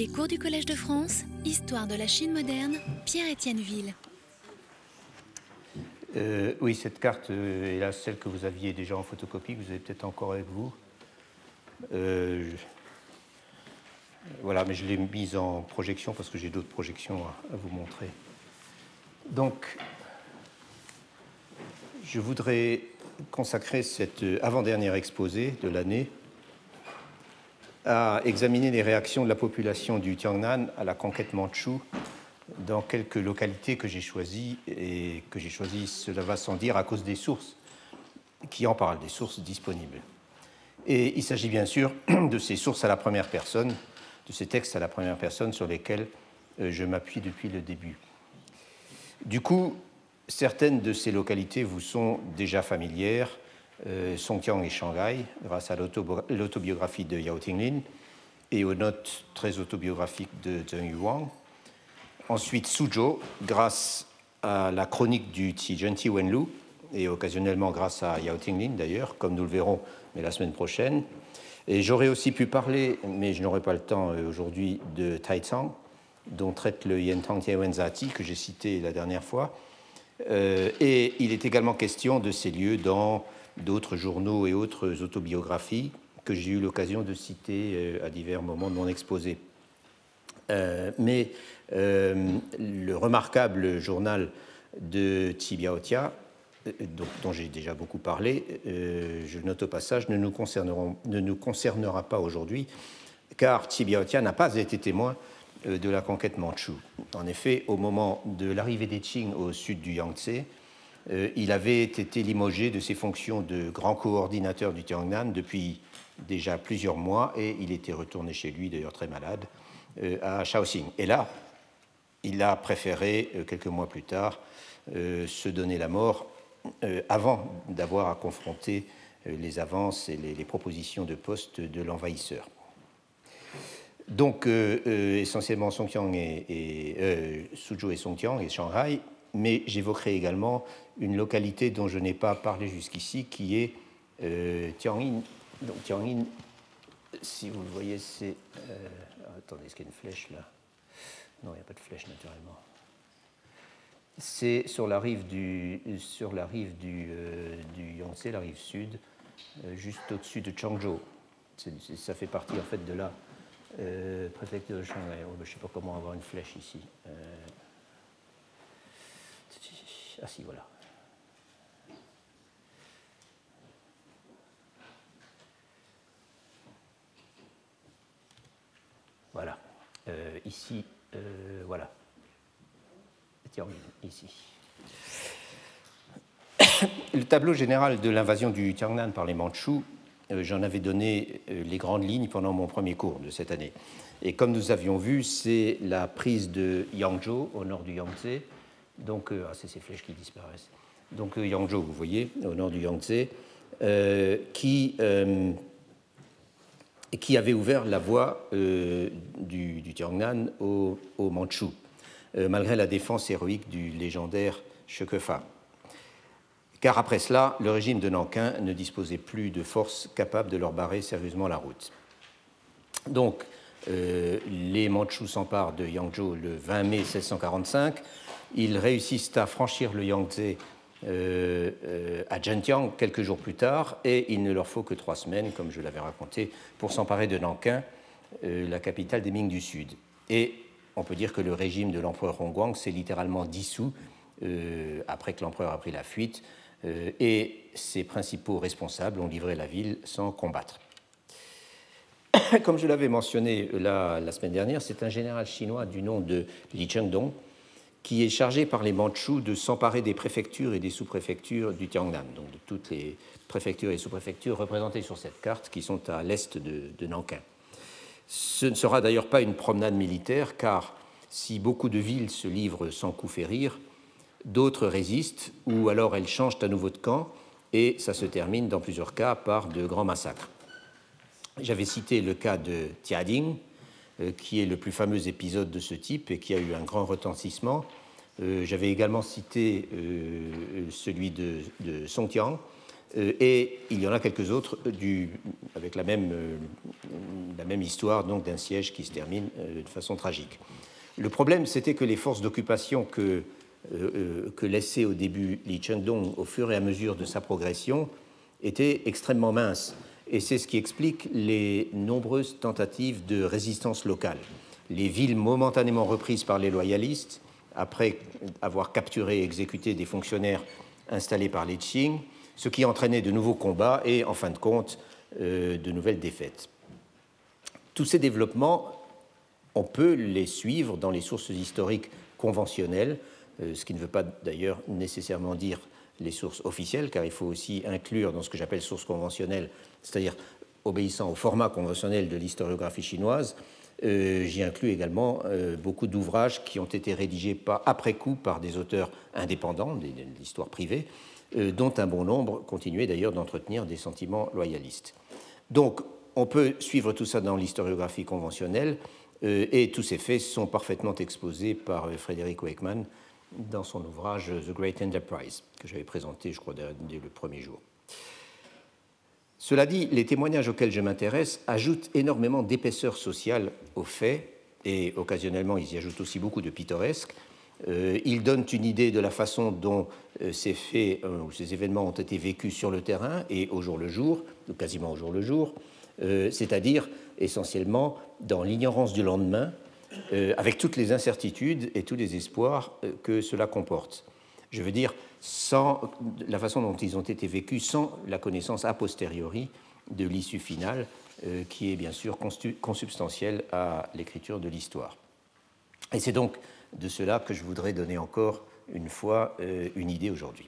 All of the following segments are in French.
Les cours du Collège de France, Histoire de la Chine moderne, Pierre-Étienne Ville. Euh, oui, cette carte euh, est là, celle que vous aviez déjà en photocopie, que vous avez peut-être encore avec vous. Euh, voilà, mais je l'ai mise en projection parce que j'ai d'autres projections à, vous montrer. Donc, je voudrais consacrer cet avant-dernier exposé de l'année à examiner les réactions de la population du Tiangnan à la conquête mandchoue dans quelques localités que j'ai choisies et que j'ai choisies, cela va sans dire, à cause des sources qui en parlent, des sources disponibles. Et il s'agit bien sûr de ces sources à la première personne, de ces textes à la première personne sur lesquels euh, je m'appuie depuis le début. Du coup, certaines de ces localités vous sont déjà familières, euh, Songjiang et Shanghai, grâce à l'autobiographie de Yao Tinglin et aux notes très autobiographiques de Zheng Yuang. Ensuite, Suzhou, grâce à la chronique du Ti Wenlu, et occasionnellement grâce à Yao Tinglin d'ailleurs, comme nous le verrons mais la semaine prochaine. Et j'aurais aussi pu parler, mais je n'aurai pas le temps euh, aujourd'hui, de Taizang, dont traite le Yentang Tiewenzati que j'ai cité la dernière fois. Euh, et il est également question de ces lieux dans d'autres journaux et autres autobiographies que j'ai eu l'occasion de citer euh, à divers moments de mon exposé. Euh, mais euh, le remarquable journal de Tibiaotia, dont, j'ai déjà beaucoup parlé, je note au passage, ne nous, ne nous concernera pas aujourd'hui, car Tibiaotia n'a pas été témoin de la conquête manchoue. En effet, au moment de l'arrivée des Qing au sud du Yangtze, euh, il avait été limogé de ses fonctions de grand coordinateur du Tiangnan depuis déjà plusieurs mois et il était retourné chez lui, d'ailleurs très malade, euh, à Shaoxing. Et là, il a préféré, euh, quelques mois plus tard, se donner la mort avant d'avoir à confronter les avances et les, propositions de poste de l'envahisseur. Donc, essentiellement, et, Suzhou et Songjiang et Shanghai mais j'évoquerai également une localité dont je n'ai pas parlé jusqu'ici, qui est euh. Donc Tiangin, si vous le voyez, c'est... Euh, attendez, est-ce qu'il y a une flèche là? Non, il n'y a pas de flèche naturellement. C'est sur la rive du, sur la rive du, euh, Yangtze, la rive sud, euh, juste au-dessus de Changzhou. ça fait partie en fait de la préfecture de Shanghai. Oh, ben, je ne sais pas comment avoir une flèche ici. Ah si, voilà. Voilà. Euh, ici, euh, voilà. ici. Le tableau général de l'invasion du Tiangnan par les Mandchous, euh, j'en avais donné les grandes lignes pendant mon premier cours de cette année. Et comme nous avions vu, c'est la prise de Yangzhou au nord du Yangtze, donc, euh, ah, c'est ces flèches qui disparaissent. Donc, euh, Yangzhou, vous voyez, au nord du Yangtze, euh, qui, avait ouvert la voie du, du, Tiangnan au, au malgré la défense héroïque du légendaire Shekefa. Car après cela, le régime de Nankin ne disposait plus de forces capables de leur barrer sérieusement la route. Donc, les Mandchous s'emparent de Yangzhou le 20 mai 1645 ils réussissent à franchir le Yangtze euh, euh, à Zhenjiang quelques jours plus tard, et il ne leur faut que trois semaines, comme je l'avais raconté, pour s'emparer de Nankin, euh, la capitale des Ming du Sud. Et on peut dire que le régime de l'empereur Hongguang s'est littéralement dissous après que l'empereur a pris la fuite, et ses principaux responsables ont livré la ville sans combattre. Comme je l'avais mentionné la, la semaine dernière, c'est un général chinois du nom de Li Chengdong qui est chargé par les Mandchous de s'emparer des préfectures et des sous-préfectures du Tiangnan, donc de toutes les préfectures et sous-préfectures représentées sur cette carte qui sont à l'est de, Nankin. Ce ne sera d'ailleurs pas une promenade militaire, car si beaucoup de villes se livrent sans coup férir, d'autres résistent, ou alors elles changent à nouveau de camp, et ça se termine dans plusieurs cas par de grands massacres. J'avais cité le cas de Tiading, qui est le plus fameux épisode de ce type et qui a eu un grand retentissement. Euh, j'avais également cité euh, celui de, de Songtiang, et il y en a quelques autres avec la même, histoire d'un siège qui se termine de façon tragique. Le problème, c'était que les forces d'occupation que, que laissait au début Li Chengdong au fur et à mesure de sa progression étaient extrêmement minces. Et c'est ce qui explique les nombreuses tentatives de résistance locale. Les villes momentanément reprises par les loyalistes, après avoir capturé et exécuté des fonctionnaires installés par les Qing, ce qui entraînait de nouveaux combats et, en fin de compte, euh, de nouvelles défaites. Tous ces développements, on peut les suivre dans les sources historiques conventionnelles, euh, ce qui ne veut pas d'ailleurs nécessairement dire les sources officielles, car il faut aussi inclure dans ce que j'appelle sources conventionnelles, c'est-à-dire obéissant au format conventionnel de l'historiographie chinoise, euh, j'y inclus également euh, beaucoup d'ouvrages qui ont été rédigés après coup par des auteurs indépendants, de l'histoire privée, euh, dont un bon nombre continuaient d'ailleurs d'entretenir des sentiments loyalistes. Donc, on peut suivre tout ça dans l'historiographie conventionnelle, et tous ces faits sont parfaitement exposés par Frédéric Wakeman dans son ouvrage The Great Enterprise, que j'avais présenté, je crois, dès le premier jour. Cela dit, les témoignages auxquels je m'intéresse ajoutent énormément d'épaisseur sociale aux faits, et occasionnellement ils y ajoutent aussi beaucoup de pittoresque. Euh, ils donnent une idée de la façon dont euh, ces faits euh, ou ces événements ont été vécus sur le terrain et au jour le jour, ou quasiment au jour le jour, c'est-à-dire essentiellement dans l'ignorance du lendemain, avec toutes les incertitudes et tous les espoirs que cela comporte. Je veux dire, la façon dont ils ont été vécus, sans la connaissance a posteriori de l'issue finale, euh, qui est bien sûr consubstantielle à l'écriture de l'histoire. Et c'est donc de cela que je voudrais donner encore une fois euh, une idée aujourd'hui.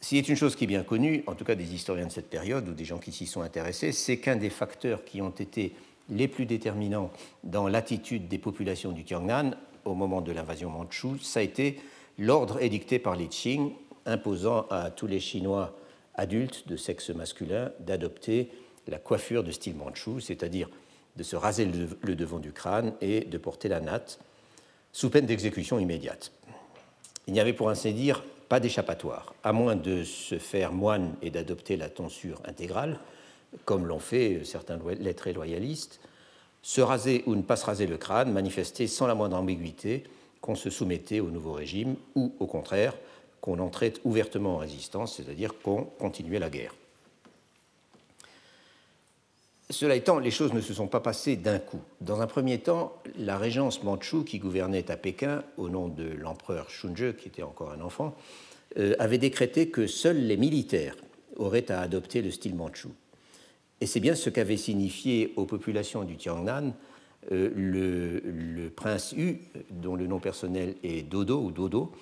S'il est une chose qui est bien connue, en tout cas des historiens de cette période ou des gens qui s'y sont intéressés, c'est qu'un des facteurs qui ont été les plus déterminants dans l'attitude des populations du Tiangnan au moment de l'invasion mandchoue, ça a été l'ordre édicté par les Qing imposant à tous les Chinois adultes de sexe masculin d'adopter la coiffure de style mandchou, c'est-à-dire de se raser le devant du crâne et de porter la natte, sous peine d'exécution immédiate. Il n'y avait pour ainsi dire pas d'échappatoire, à moins de se faire moine et d'adopter la tonsure intégrale, comme l'ont fait certains lettrés loyalistes, se raser ou ne pas se raser le crâne manifestait sans la moindre ambiguïté qu'on se soumettait au nouveau régime ou, au contraire, qu'on entrait ouvertement en résistance, c'est-à-dire qu'on continuait la guerre. Cela étant, les choses ne se sont pas passées d'un coup. Dans un premier temps, la régence mandchoue qui gouvernait à Pékin, au nom de l'empereur Shunzhe, qui était encore un enfant, euh, avait décrété que seuls les militaires auraient à adopter le style mandchou. Et c'est bien ce qu'avait signifié aux populations du Tiangnan euh, le, prince Hu, dont le nom personnel est Dodo ou Dodo,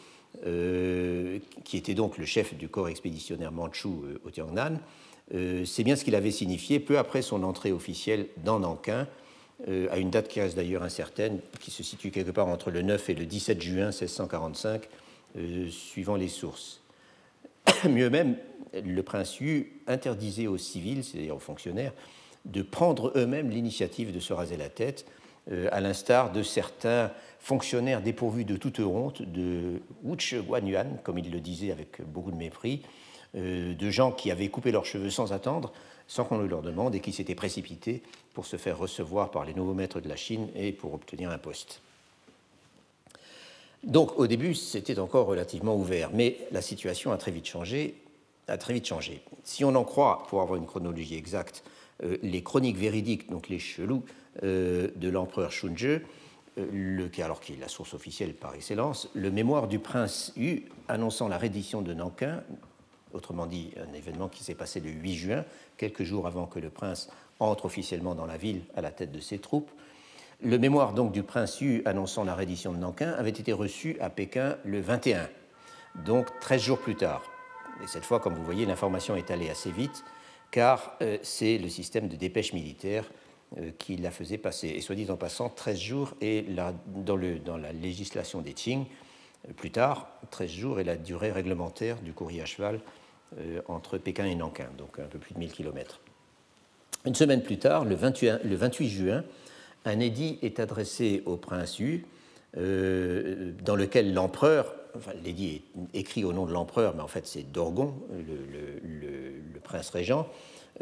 euh, qui était donc le chef du corps expéditionnaire mandchou euh, au Tiangnan, c'est bien ce qu'il avait signifié peu après son entrée officielle dans Nankin, à une date qui reste d'ailleurs incertaine, qui se situe quelque part entre le 9 et le 17 juin 1645, suivant les sources. Mieux même, le prince Yu interdisait aux civils, c'est-à-dire aux fonctionnaires, de prendre eux-mêmes l'initiative de se raser la tête, euh, à l'instar de certains fonctionnaires dépourvus de toute honte, de Wuche Guanyuan, comme il le disait avec beaucoup de mépris, euh, de gens qui avaient coupé leurs cheveux sans attendre, sans qu'on le leur demande, et qui s'étaient précipités pour se faire recevoir par les nouveaux maîtres de la Chine et pour obtenir un poste. Donc au début, c'était encore relativement ouvert, mais la situation a très vite changé. A très vite changé. Si on en croit, pour avoir une chronologie exacte, les chroniques véridiques, donc les chelous, euh, de l'empereur Shunzhe, euh, alors qui est la source officielle par excellence, le mémoire du prince Yu annonçant la reddition de Nankin, autrement dit un événement qui s'est passé le 8 juin, quelques jours avant que le prince entre officiellement dans la ville à la tête de ses troupes. Le mémoire donc du prince Yu annonçant la reddition de Nankin avait été reçu à Pékin le 21, donc 13 jours plus tard. Et cette fois, comme vous voyez, l'information est allée assez vite car euh, c'est le système de dépêche militaire euh, qui la faisait passer. Et soit dit en passant, 13 jours, et dans, la législation des Qing, euh, plus tard, 13 jours est la durée réglementaire du courrier à cheval entre Pékin et Nankin, donc un peu plus de 1000 km. Une semaine plus tard, le 28, juin, un édit est adressé au prince Yu, dans lequel l'empereur l'édit est écrit au nom de l'empereur, mais en fait c'est Dorgon, le, prince régent,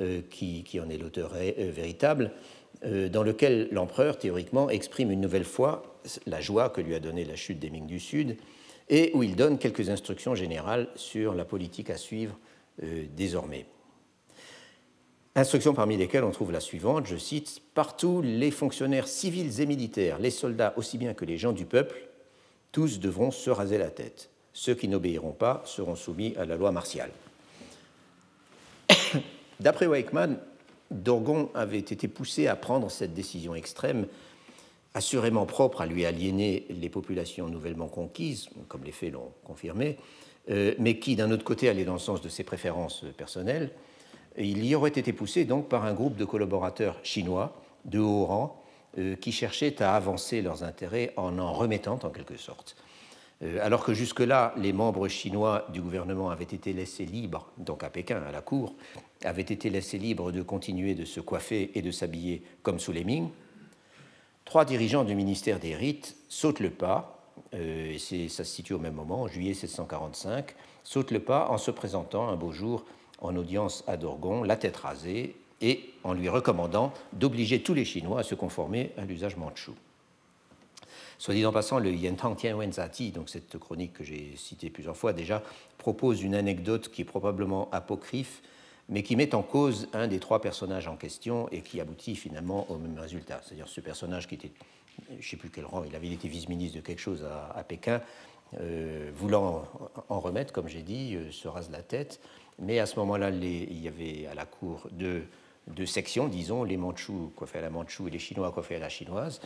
euh, qui, en est l'auteur euh, véritable, euh, dans lequel l'empereur, théoriquement, exprime une nouvelle fois la joie que lui a donnée la chute des Ming du Sud, et où il donne quelques instructions générales sur la politique à suivre désormais. Instructions parmi lesquelles on trouve la suivante, je cite, Partout les fonctionnaires civils et militaires, les soldats aussi bien que les gens du peuple, tous devront se raser la tête. Ceux qui n'obéiront pas seront soumis à la loi martiale. D'après Wakeman, Dorgon avait été poussé à prendre cette décision extrême, assurément propre à lui aliéner les populations nouvellement conquises, comme les faits l'ont confirmé, euh, mais qui, d'un autre côté, allait dans le sens de ses préférences personnelles. il y aurait été poussé donc par un groupe de collaborateurs chinois de haut rang qui cherchaient à avancer leurs intérêts en en remettant en quelque sorte. Euh, alors que jusque-là, les membres chinois du gouvernement avaient été laissés libres, donc à Pékin, à la cour, avaient été laissés libres de continuer de se coiffer et de s'habiller comme sous les Ming, trois dirigeants du ministère des rites sautent le pas, euh, et ça se situe au même moment, en juillet 1745, sautent le pas en se présentant un beau jour en audience à Dorgon, la tête rasée, et en lui recommandant d'obliger tous les Chinois à se conformer à l'usage mandchou. Soit dit en passant, le Yentang Tianwenzati, donc cette chronique que j'ai citée plusieurs fois déjà, propose une anecdote qui est probablement apocryphe, mais qui met en cause un des trois personnages en question et qui aboutit finalement au même résultat. C'est-à-dire ce personnage qui était, je ne sais plus quel rang, il avait été vice-ministre de quelque chose à, Pékin, euh, voulant en remettre, comme j'ai dit, euh, se rase la tête. Mais à ce moment-là, il y avait à la cour deux, deux sections, disons, les Mandchous coiffés à la Mandchou et les Chinois coiffés à la chinoise.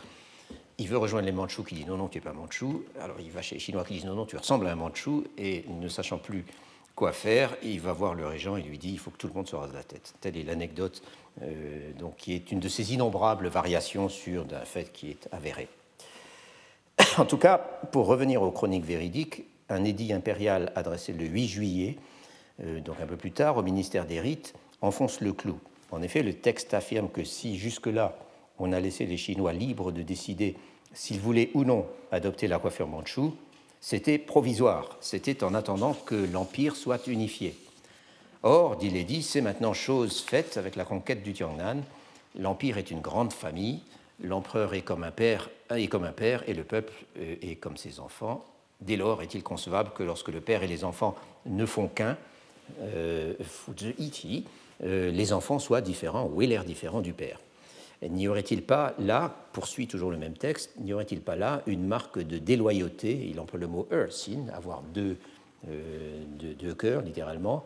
Il veut rejoindre les Mandchous qui disent non, non, tu n'es pas Mandchou. Alors il va chez les Chinois qui disent non, non, tu ressembles à un Mandchou. Et ne sachant plus quoi faire, il va voir le régent et lui dit il faut que tout le monde se rase la tête. Telle est l'anecdote, euh, qui est une de ces innombrables variations sur un fait qui est avéré. en tout cas, pour revenir aux chroniques véridiques, un édit impérial adressé le 8 juillet, euh, donc un peu plus tard, au ministère des Rites, enfonce le clou. En effet, le texte affirme que si jusque-là on a laissé les Chinois libres de décider s'ils voulaient ou non adopter la coiffure manchoue, c'était provisoire, c'était en attendant que l'Empire soit unifié. Or, dit Lady, c'est maintenant chose faite avec la conquête du Tiangnan. L'Empire est une grande famille, l'empereur est comme un père, comme un père et le peuple euh, est comme ses enfants. Dès lors, est-il concevable que lorsque le père et les enfants ne font qu'un, euh, euh les enfants soient différents ou aient l'air différents du père. N'y aurait-il pas là, poursuit toujours le même texte, n'y aurait-il pas là une marque de déloyauté Il emploie le mot sin, avoir deux, euh, deux, cœurs, littéralement,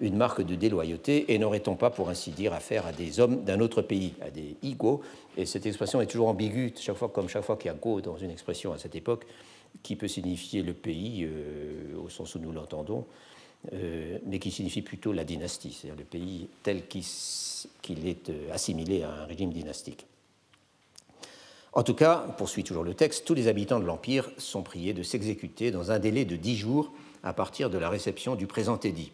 une marque de déloyauté, et n'aurait-on pas, pour ainsi dire, affaire à des hommes d'un autre pays, à des igo Et cette expression est toujours ambiguë, chaque fois, comme chaque fois qu'il y a go dans une expression à cette époque, qui peut signifier le pays, euh, au sens où nous l'entendons, euh, mais qui signifie plutôt la dynastie, c'est-à-dire le pays tel qu'il est euh, assimilé à un régime dynastique. En tout cas, poursuit toujours le texte, tous les habitants de l'Empire sont priés de s'exécuter dans un délai de dix jours à partir de la réception du présent édit.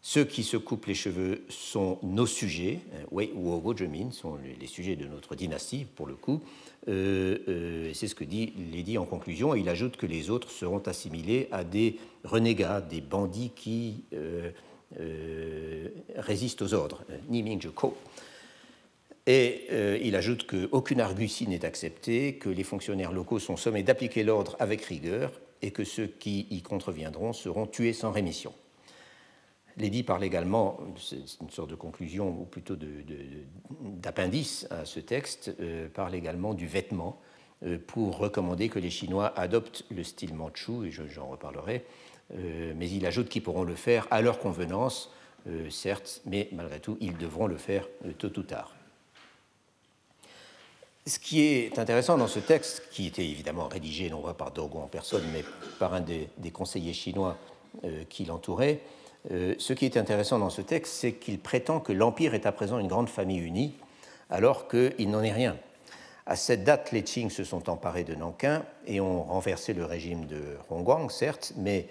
Ceux qui se coupent les cheveux sont nos sujets, euh, Wei Wogojemin, sont les sujets de notre dynastie pour le coup, euh, euh, c'est ce que dit Lady en conclusion. il ajoute que les autres seront assimilés à des renégats, des bandits qui euh, résistent aux ordres, Ni Ming. Et il ajoute qu'aucune argutie n'est acceptée, que les fonctionnaires locaux sont sommés d'appliquer l'ordre avec rigueur et que ceux qui y contreviendront seront tués sans rémission. L'édit parle également, c'est une sorte de conclusion ou plutôt d'appendice à ce texte, euh, parle également du vêtement euh, pour recommander que les Chinois adoptent le style manchou, et j'en reparlerai, euh, mais il ajoute qu'ils pourront le faire à leur convenance, certes, mais malgré tout, ils devront le faire tôt ou tard. Ce qui est intéressant dans ce texte, qui était évidemment rédigé non pas par Dogon en personne, mais par un des, conseillers chinois qui l'entouraient, euh, ce qui est intéressant dans ce texte, c'est qu'il prétend que l'Empire est à présent une grande famille unie, alors qu'il n'en est rien. À cette date, les Qing se sont emparés de Nankin et ont renversé le régime de Hongguang, certes, mais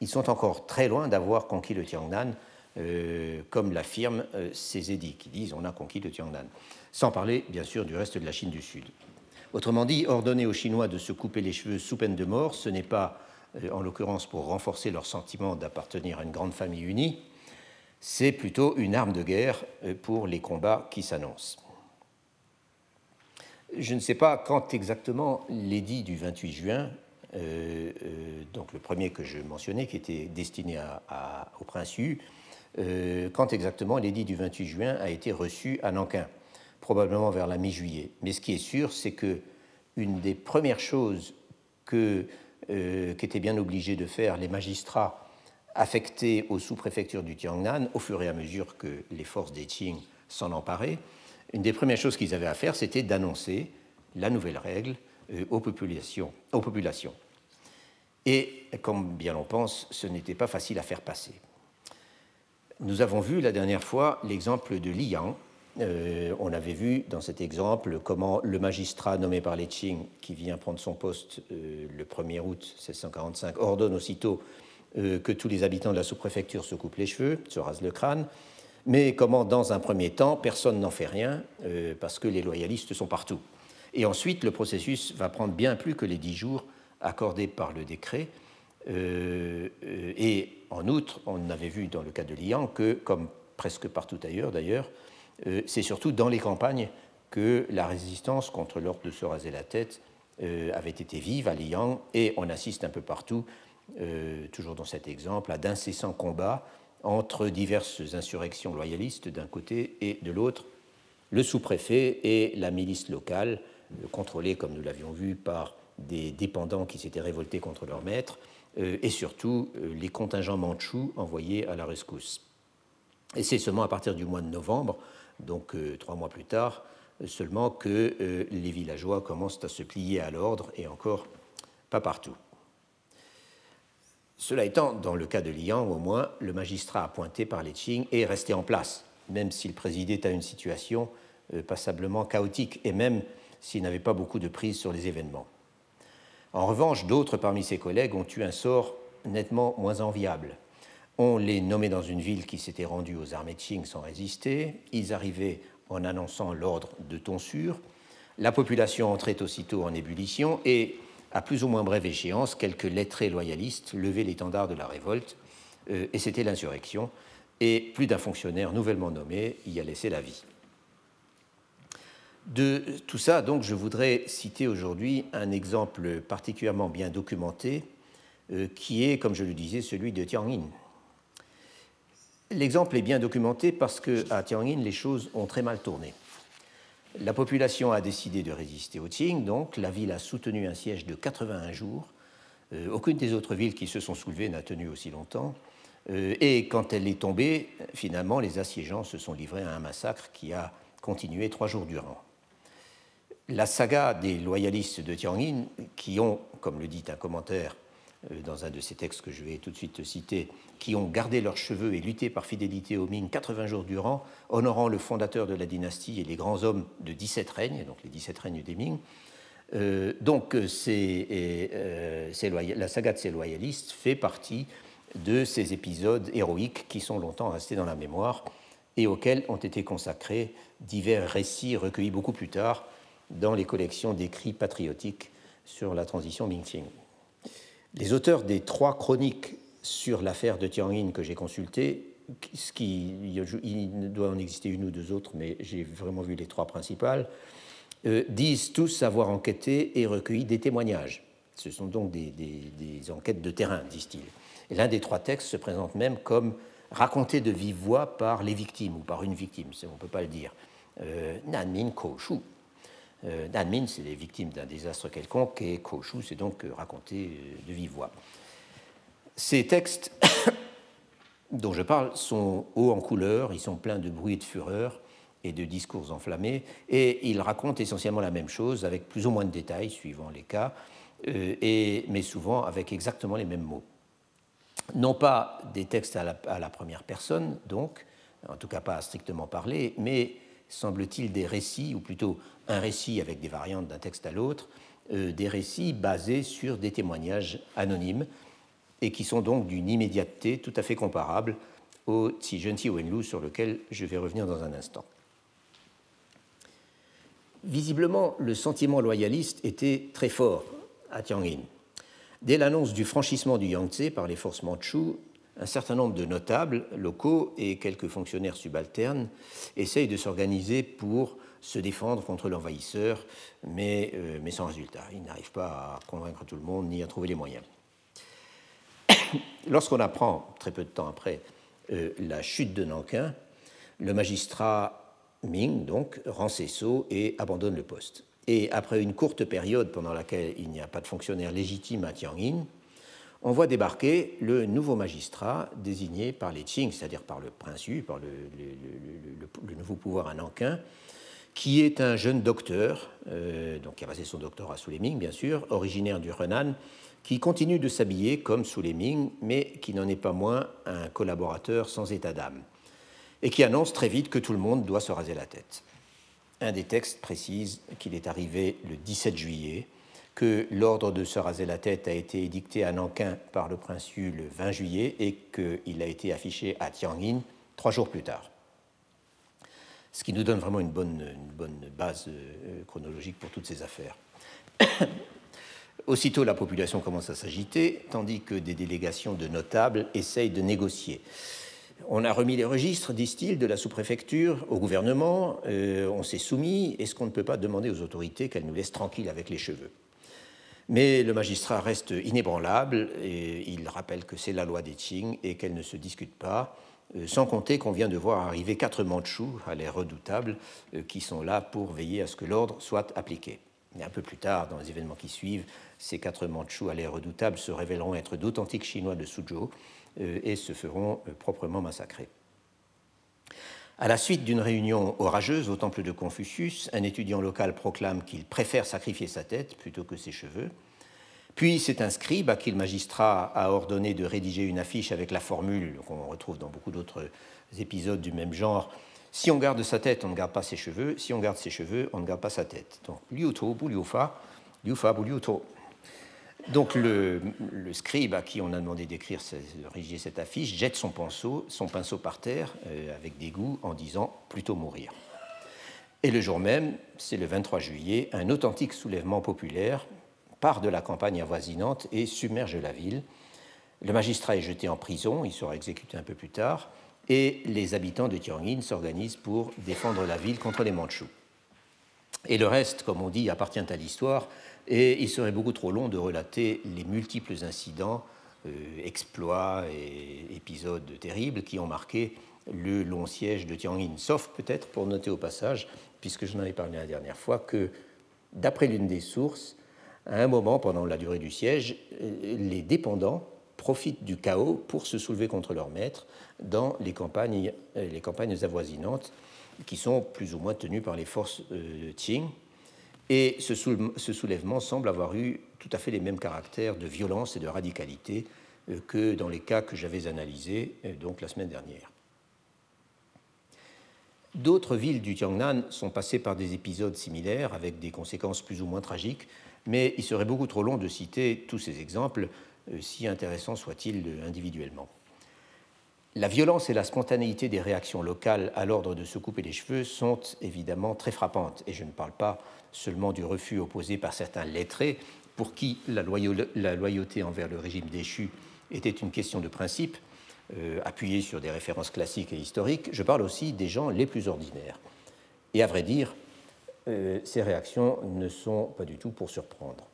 ils sont encore très loin d'avoir conquis le Tiangnan, euh, comme l'affirment euh, ces édits, qui disent on a conquis le Tiangnan, sans parler bien sûr du reste de la Chine du Sud. Autrement dit, ordonner aux Chinois de se couper les cheveux sous peine de mort, ce n'est pas en l'occurrence pour renforcer leur sentiment d'appartenir à une grande famille unie, c'est plutôt une arme de guerre euh, pour les combats qui s'annoncent. Je ne sais pas quand exactement l'édit du 28 juin, euh, donc le premier que je mentionnais, qui était destiné au prince Hu, quand exactement l'édit du 28 juin a été reçu à Nankin, probablement vers la mi-juillet. Mais ce qui est sûr, c'est que une des premières choses que euh, qu'étaient bien obligés de faire les magistrats affectés aux sous-préfectures du Tiangnan au fur et à mesure que les forces des Qing s'en emparaient. Une des premières choses qu'ils avaient à faire, c'était d'annoncer la nouvelle règle euh, aux, populations, aux populations. Et comme bien on pense, ce n'était pas facile à faire passer. Nous avons vu la dernière fois l'exemple de Liang, euh, on avait vu dans cet exemple comment le magistrat nommé par les Qing, qui vient prendre son poste euh, le 1er août 1645, ordonne aussitôt euh, que tous les habitants de la sous-préfecture se coupent les cheveux, se rasent le crâne, mais comment dans un premier temps, personne n'en fait rien parce que les loyalistes sont partout. Et ensuite, le processus va prendre bien plus que les dix jours accordés par le décret. et en outre, on avait vu dans le cas de Liang que, comme presque partout ailleurs d'ailleurs, c'est surtout dans les campagnes que la résistance contre l'ordre de se raser la tête euh, avait été vive à Liang, et on assiste un peu partout, euh, toujours dans cet exemple, à d'incessants combats entre diverses insurrections loyalistes d'un côté et de l'autre, le sous-préfet et la milice locale, contrôlée, comme nous l'avions vu, par des dépendants qui s'étaient révoltés contre leur maître, et surtout les contingents mandchous envoyés à la rescousse. Et c'est seulement à partir du mois de novembre donc euh, trois mois plus tard, seulement que euh, les villageois commencent à se plier à l'ordre, et encore pas partout. Cela étant, dans le cas de Liang, au moins, le magistrat appointé par les Qing est resté en place, même s'il présidait à une situation euh, passablement chaotique, et même s'il n'avait pas beaucoup de prise sur les événements. En revanche, d'autres parmi ses collègues ont eu un sort nettement moins enviable. On les nommait dans une ville qui s'était rendue aux armées Qing sans résister. Ils arrivaient en annonçant l'ordre de tonsure. La population entrait aussitôt en ébullition et, à plus ou moins brève échéance, quelques lettrés loyalistes levaient l'étendard de la révolte, euh, et c'était l'insurrection, et plus d'un fonctionnaire nouvellement nommé y a laissé la vie. De tout ça, donc, je voudrais citer aujourd'hui un exemple particulièrement bien documenté, euh, qui est, comme je le disais, celui de Tianjin. L'exemple est bien documenté parce qu'à Tianjin, les choses ont très mal tourné. La population a décidé de résister au Qing, donc la ville a soutenu un siège de 81 jours. Euh, aucune des autres villes qui se sont soulevées n'a tenu aussi longtemps. Euh, et quand elle est tombée, finalement, les assiégeants se sont livrés à un massacre qui a continué trois jours durant. La saga des loyalistes de Tianjin, qui ont, comme le dit un commentaire dans un de ces textes que je vais tout de suite citer, qui ont gardé leurs cheveux et lutté par fidélité au Ming 80 jours durant, honorant le fondateur de la dynastie et les grands hommes de 17 règnes, donc les 17 règnes des Ming. Euh, donc euh, la saga de ces loyalistes fait partie de ces épisodes héroïques qui sont longtemps restés dans la mémoire et auxquels ont été consacrés divers récits recueillis beaucoup plus tard dans les collections d'écrits patriotiques sur la transition Ming-Qing. Les auteurs des trois chroniques sur l'affaire de Tianjin que j'ai consultées, ce qui, il doit en exister une ou deux autres, mais j'ai vraiment vu les trois principales, euh, disent tous avoir enquêté et recueilli des témoignages. Ce sont donc des, enquêtes de terrain, disent-ils. Et l'un des trois textes se présente même comme raconté de vive voix par les victimes ou par une victime, on ne peut pas le dire. Euh, Nanmin Shu. Euh, Nanmin, c'est les victimes d'un désastre quelconque, et Koshu, c'est donc euh, raconté euh, de vive voix. Ces textes dont je parle sont hauts en couleur, ils sont pleins de bruit et de fureur et de discours enflammés, et ils racontent essentiellement la même chose avec plus ou moins de détails suivant les cas, et, mais souvent avec exactement les mêmes mots. Non pas des textes à la, à la première personne, donc, en tout cas pas à strictement parler, mais semble-t-il, des récits, ou plutôt un récit avec des variantes d'un texte à l'autre, euh, des récits basés sur des témoignages anonymes et qui sont donc d'une immédiateté tout à fait comparable au Tsi Wenlu sur lequel je vais revenir dans un instant. Visiblement, le sentiment loyaliste était très fort à Tianjin. Dès l'annonce du franchissement du Yangtze par les forces mandchoues, un certain nombre de notables locaux et quelques fonctionnaires subalternes essayent de s'organiser pour se défendre contre l'envahisseur, mais, euh, sans résultat. Ils n'arrivent pas à convaincre tout le monde ni à trouver les moyens. Lorsqu'on apprend, très peu de temps après, euh, la chute de Nankin, le magistrat Ming donc, rend ses sceaux et abandonne le poste. Et après une courte période pendant laquelle il n'y a pas de fonctionnaire légitime à Tianjin, on voit débarquer le nouveau magistrat désigné par les Qing, c'est-à-dire par le prince Yu, par le, nouveau pouvoir à Nankin, qui est un jeune docteur, euh, donc qui a passé son doctorat sous les Ming, bien sûr, originaire du Henan, qui continue de s'habiller comme sous les Ming, mais qui n'en est pas moins un collaborateur sans état d'âme, et qui annonce très vite que tout le monde doit se raser la tête. Un des textes précise qu'il est arrivé le 17 juillet, que l'ordre de se raser la tête a été édicté à Nankin par le prince Yu le 20 juillet et qu'il a été affiché à Tianjin trois jours plus tard ce qui nous donne vraiment une bonne, base euh, chronologique pour toutes ces affaires. Aussitôt, la population commence à s'agiter, tandis que des délégations de notables essayent de négocier. On a remis les registres, disent-ils, de la sous-préfecture au gouvernement, euh, on s'est soumis, est-ce qu'on ne peut pas demander aux autorités qu'elles nous laissent tranquilles avec les cheveux? Mais le magistrat reste inébranlable, et il rappelle que c'est la loi des Qing et qu'elle ne se discute pas, euh, sans compter qu'on vient de voir arriver quatre Mandchous à l'air redoutable euh, qui sont là pour veiller à ce que l'ordre soit appliqué. Et un peu plus tard, dans les événements qui suivent, ces quatre Mandchous à l'air redoutable se révéleront être d'authentiques Chinois de Suzhou euh, et se feront proprement massacrer. À la suite d'une réunion orageuse au temple de Confucius, un étudiant local proclame qu'il préfère sacrifier sa tête plutôt que ses cheveux. Puis c'est un scribe à qui le magistrat a ordonné de rédiger une affiche avec la formule qu'on retrouve dans beaucoup d'autres épisodes du même genre. Si on garde sa tête, on ne garde pas ses cheveux. Si on garde ses cheveux, on ne garde pas sa tête. Donc, liu to, bu liu fa, liu fa, bu liu to. Donc le, scribe à qui on a demandé d'écrire, de rédiger cette affiche, jette son pinceau, par terre euh, avec dégoût en disant plutôt mourir. Et le jour même, c'est le 23 juillet, un authentique soulèvement populaire part de la campagne avoisinante et submerge la ville. Le magistrat est jeté en prison, il sera exécuté un peu plus tard, et les habitants de Tianjin s'organisent pour défendre la ville contre les Mandchous. Et le reste, comme on dit, appartient à l'histoire, et il serait beaucoup trop long de relater les multiples incidents, euh, exploits et épisodes terribles qui ont marqué le long siège de Tianjin, sauf peut-être pour noter au passage, puisque je n'en ai parlé la dernière fois, que d'après l'une des sources, à un moment, pendant la durée du siège, les dépendants profitent du chaos pour se soulever contre leur maître dans les campagnes, les campagnes avoisinantes qui sont plus ou moins tenues par les forces euh, Qing. Et ce, soulèvement semble avoir eu tout à fait les mêmes caractères de violence et de radicalité euh, que dans les cas que j'avais analysés euh, donc la semaine dernière. D'autres villes du Tiangnan sont passées par des épisodes similaires avec des conséquences plus ou moins tragiques, mais il serait beaucoup trop long de citer tous ces exemples, euh, si intéressants soient-ils individuellement. La violence et la spontanéité des réactions locales à l'ordre de se couper les cheveux sont évidemment très frappantes, et je ne parle pas seulement du refus opposé par certains lettrés, pour qui la, loyauté envers le régime déchu était une question de principe, euh, appuyée sur des références classiques et historiques, je parle aussi des gens les plus ordinaires. Et à vrai dire, euh, ces réactions ne sont pas du tout pour surprendre.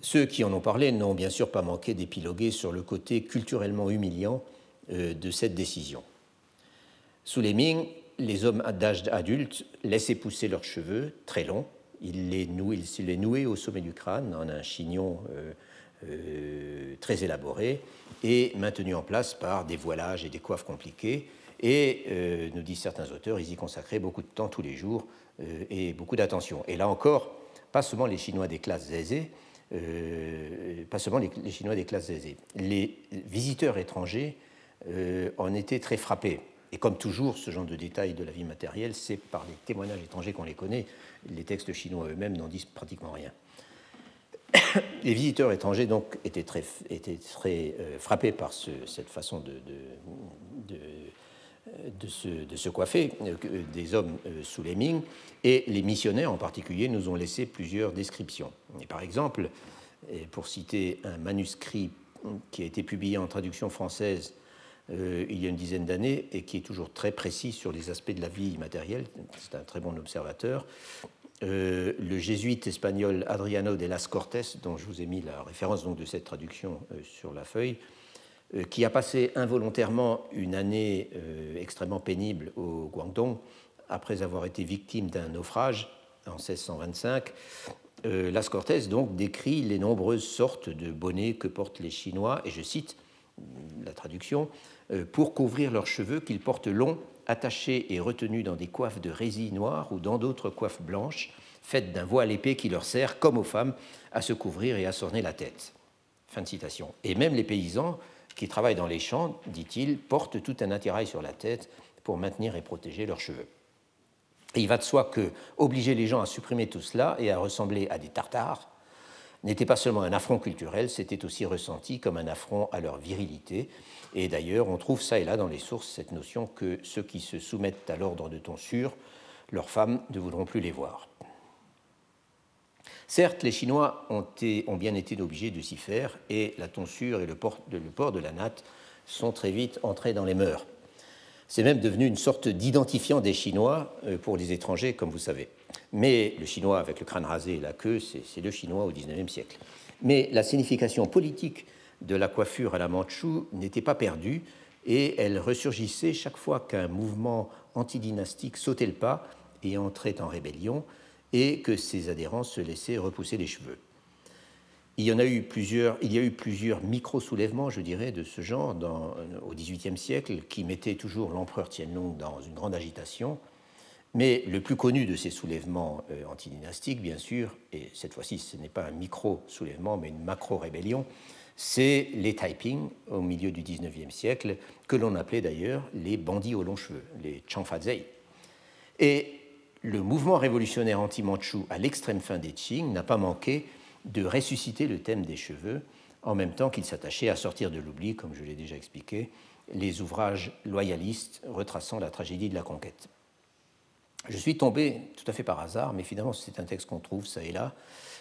Ceux qui en ont parlé n'ont bien sûr pas manqué d'épiloguer sur le côté culturellement humiliant euh, de cette décision. Sous les Ming, les hommes d'âge adulte laissaient pousser leurs cheveux très longs. Ils les, nouaient, ils les nouaient au sommet du crâne en un chignon euh, très élaboré et maintenu en place par des voilages et des coiffes compliquées et, euh, nous disent certains auteurs, ils y consacraient beaucoup de temps tous les jours euh, et beaucoup d'attention. Et là encore, pas seulement les Chinois des classes aisées, euh, pas seulement les, Chinois des classes aisées. Les visiteurs étrangers en étaient très frappés. Et comme toujours, ce genre de détails de la vie matérielle, c'est par les témoignages étrangers qu'on les connaît. Les textes chinois eux-mêmes n'en disent pratiquement rien. Les visiteurs étrangers donc étaient très, étaient très frappés par cette façon de, de se, de se, coiffer euh, des hommes euh, sous les Ming, et les missionnaires en particulier nous ont laissé plusieurs descriptions. Et par exemple, pour citer un manuscrit qui a été publié en traduction française euh, il y a une dizaine d'années et qui est toujours très précis sur les aspects de la vie matérielle, c'est un très bon observateur, euh, le jésuite espagnol Adriano de las Cortes, dont je vous ai mis la référence donc, de cette traduction euh, sur la feuille, qui a passé involontairement une année extrêmement pénible au Guangdong après avoir été victime d'un naufrage en 1625, euh, Las Cortés donc décrit les nombreuses sortes de bonnets que portent les Chinois, et je cite la traduction, pour couvrir leurs cheveux qu'ils portent longs, attachés et retenus dans des coiffes de résille noire ou dans d'autres coiffes blanches, faites d'un voile épais qui leur sert, comme aux femmes, à se couvrir et à s'orner la tête. Fin de citation. Et même les paysans qui travaillent dans les champs, dit-il, portent tout un attirail sur la tête pour maintenir et protéger leurs cheveux. Et il va de soi que obliger les gens à supprimer tout cela et à ressembler à des tartares n'était pas seulement un affront culturel, c'était aussi ressenti comme un affront à leur virilité. Et d'ailleurs, on trouve ça et là dans les sources cette notion que ceux qui se soumettent à l'ordre de tonsure, leurs femmes ne voudront plus les voir. Certes, les Chinois ont, bien été obligés de s'y faire, et la tonsure et le port, de, le port de la natte sont très vite entrés dans les mœurs. C'est même devenu une sorte d'identifiant des Chinois euh, pour les étrangers, comme vous savez. Mais le Chinois avec le crâne rasé et la queue, c'est le Chinois au XIXe siècle. Mais la signification politique de la coiffure à la Mandchou n'était pas perdue et elle ressurgissait chaque fois qu'un mouvement antidynastique sautait le pas et entrait en rébellion et que ses adhérents se laissaient repousser les cheveux. Il y en a eu plusieurs, il y a eu plusieurs micro-soulèvements, je dirais, de ce genre au XVIIIe siècle, qui mettaient toujours l'empereur Tianlong dans une grande agitation. Mais le plus connu de ces soulèvements euh, antidynastiques, bien sûr, et cette fois-ci ce n'est pas un micro-soulèvement, mais une macro-rébellion, c'est les Taiping au milieu du XIXe siècle, que l'on appelait d'ailleurs les bandits aux longs cheveux, les Changfazei. Et le mouvement révolutionnaire anti-manchou à l'extrême fin des Qing n'a pas manqué de ressusciter le thème des cheveux, en même temps qu'il s'attachait à sortir de l'oubli, comme je l'ai déjà expliqué, les ouvrages loyalistes retraçant la tragédie de la conquête. Je suis tombé, tout à fait par hasard, mais finalement c'est un texte qu'on trouve ça et là,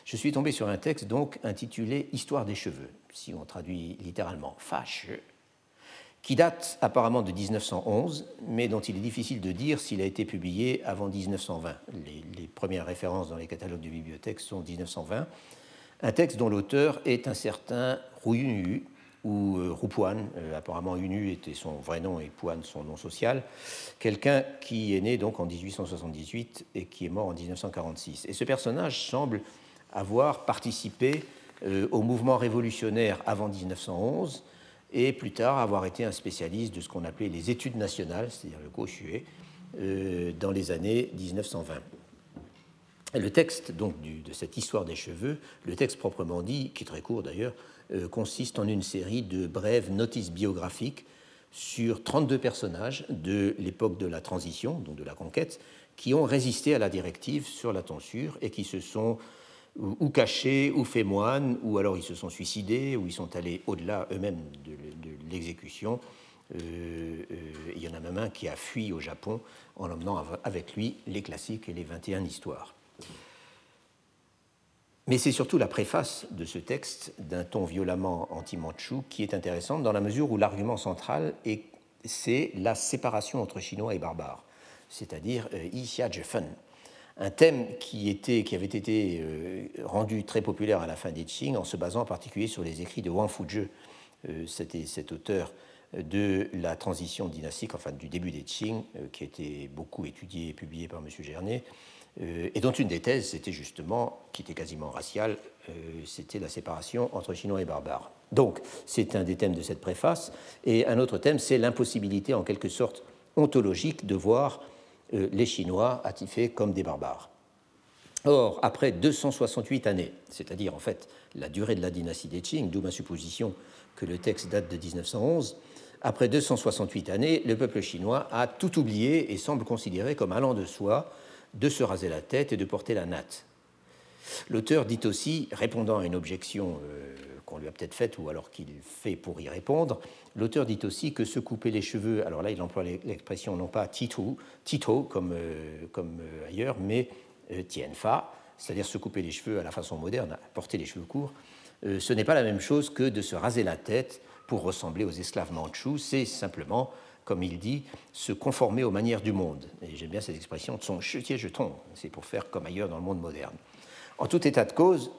je suis tombé sur un texte donc intitulé Histoire des cheveux, si on traduit littéralement fâcheux, qui date apparemment de 1911, mais dont il est difficile de dire s'il a été publié avant 1920. Les, premières références dans les catalogues de bibliothèques sont 1920, un texte dont l'auteur est un certain Ru ou euh, euh, apparemment Unu était son vrai nom et Puan son nom social, quelqu'un qui est né donc en 1878 et qui est mort en 1946. Et ce personnage semble avoir participé euh, au mouvement révolutionnaire avant 1911 et plus tard avoir été un spécialiste de ce qu'on appelait les études nationales, c'est-à-dire le Gauchué, dans les années 1920. Le texte donc de cette histoire des cheveux, le texte proprement dit, qui est très court d'ailleurs, euh, consiste en une série de brèves notices biographiques sur 32 personnages de l'époque de la transition, donc de la conquête, qui ont résisté à la directive sur la tonsure et qui se sont ou cachés, ou fait moine, ou alors ils se sont suicidés, ou ils sont allés au-delà eux-mêmes de, l'exécution. Euh, euh, il y en a même un qui a fui au Japon en emmenant avec lui les classiques et les 21 histoires. Mais c'est surtout la préface de ce texte, d'un ton violemment anti-manchou, qui est intéressante dans la mesure où l'argument central est c'est la séparation entre Chinois et barbares, c'est-à-dire euh, Jefen, un thème qui, était, qui avait été euh, rendu très populaire à la fin des Qing en se basant en particulier sur les écrits de Wang Fuzhe, euh, c'était cet auteur de la transition dynastique, enfin du début des Qing, qui a été beaucoup étudié et publié par M. Gernet, euh, et dont une des thèses, c'était justement, qui était quasiment raciale, euh, c'était la séparation entre Chinois et barbares. Donc, c'est un des thèmes de cette préface. Et un autre thème, c'est l'impossibilité, en quelque sorte ontologique, de voir euh, les Chinois attifés comme des barbares. Or, après 268 années, c'est-à-dire en fait la durée de la dynastie des Qing, d'où ma supposition que le texte date de 1911, après 268 années, le peuple chinois a tout oublié et semble considéré comme allant de soi de se raser la tête et de porter la natte. L'auteur dit aussi, répondant à une objection euh, qu'on lui a peut-être faite ou alors qu'il fait pour y répondre, l'auteur dit aussi que se couper les cheveux, alors là il emploie l'expression non pas tito, tito comme, euh, comme euh, ailleurs, mais tienfa, c'est-à-dire se couper les cheveux à la façon moderne, porter les cheveux courts, ce n'est pas la même chose que de se raser la tête pour ressembler aux esclaves mandchous, c'est simplement, comme il dit, se conformer aux manières du monde. Et j'aime bien cette expression de son chetier jeton, c'est pour faire comme ailleurs dans le monde moderne. En tout état de cause,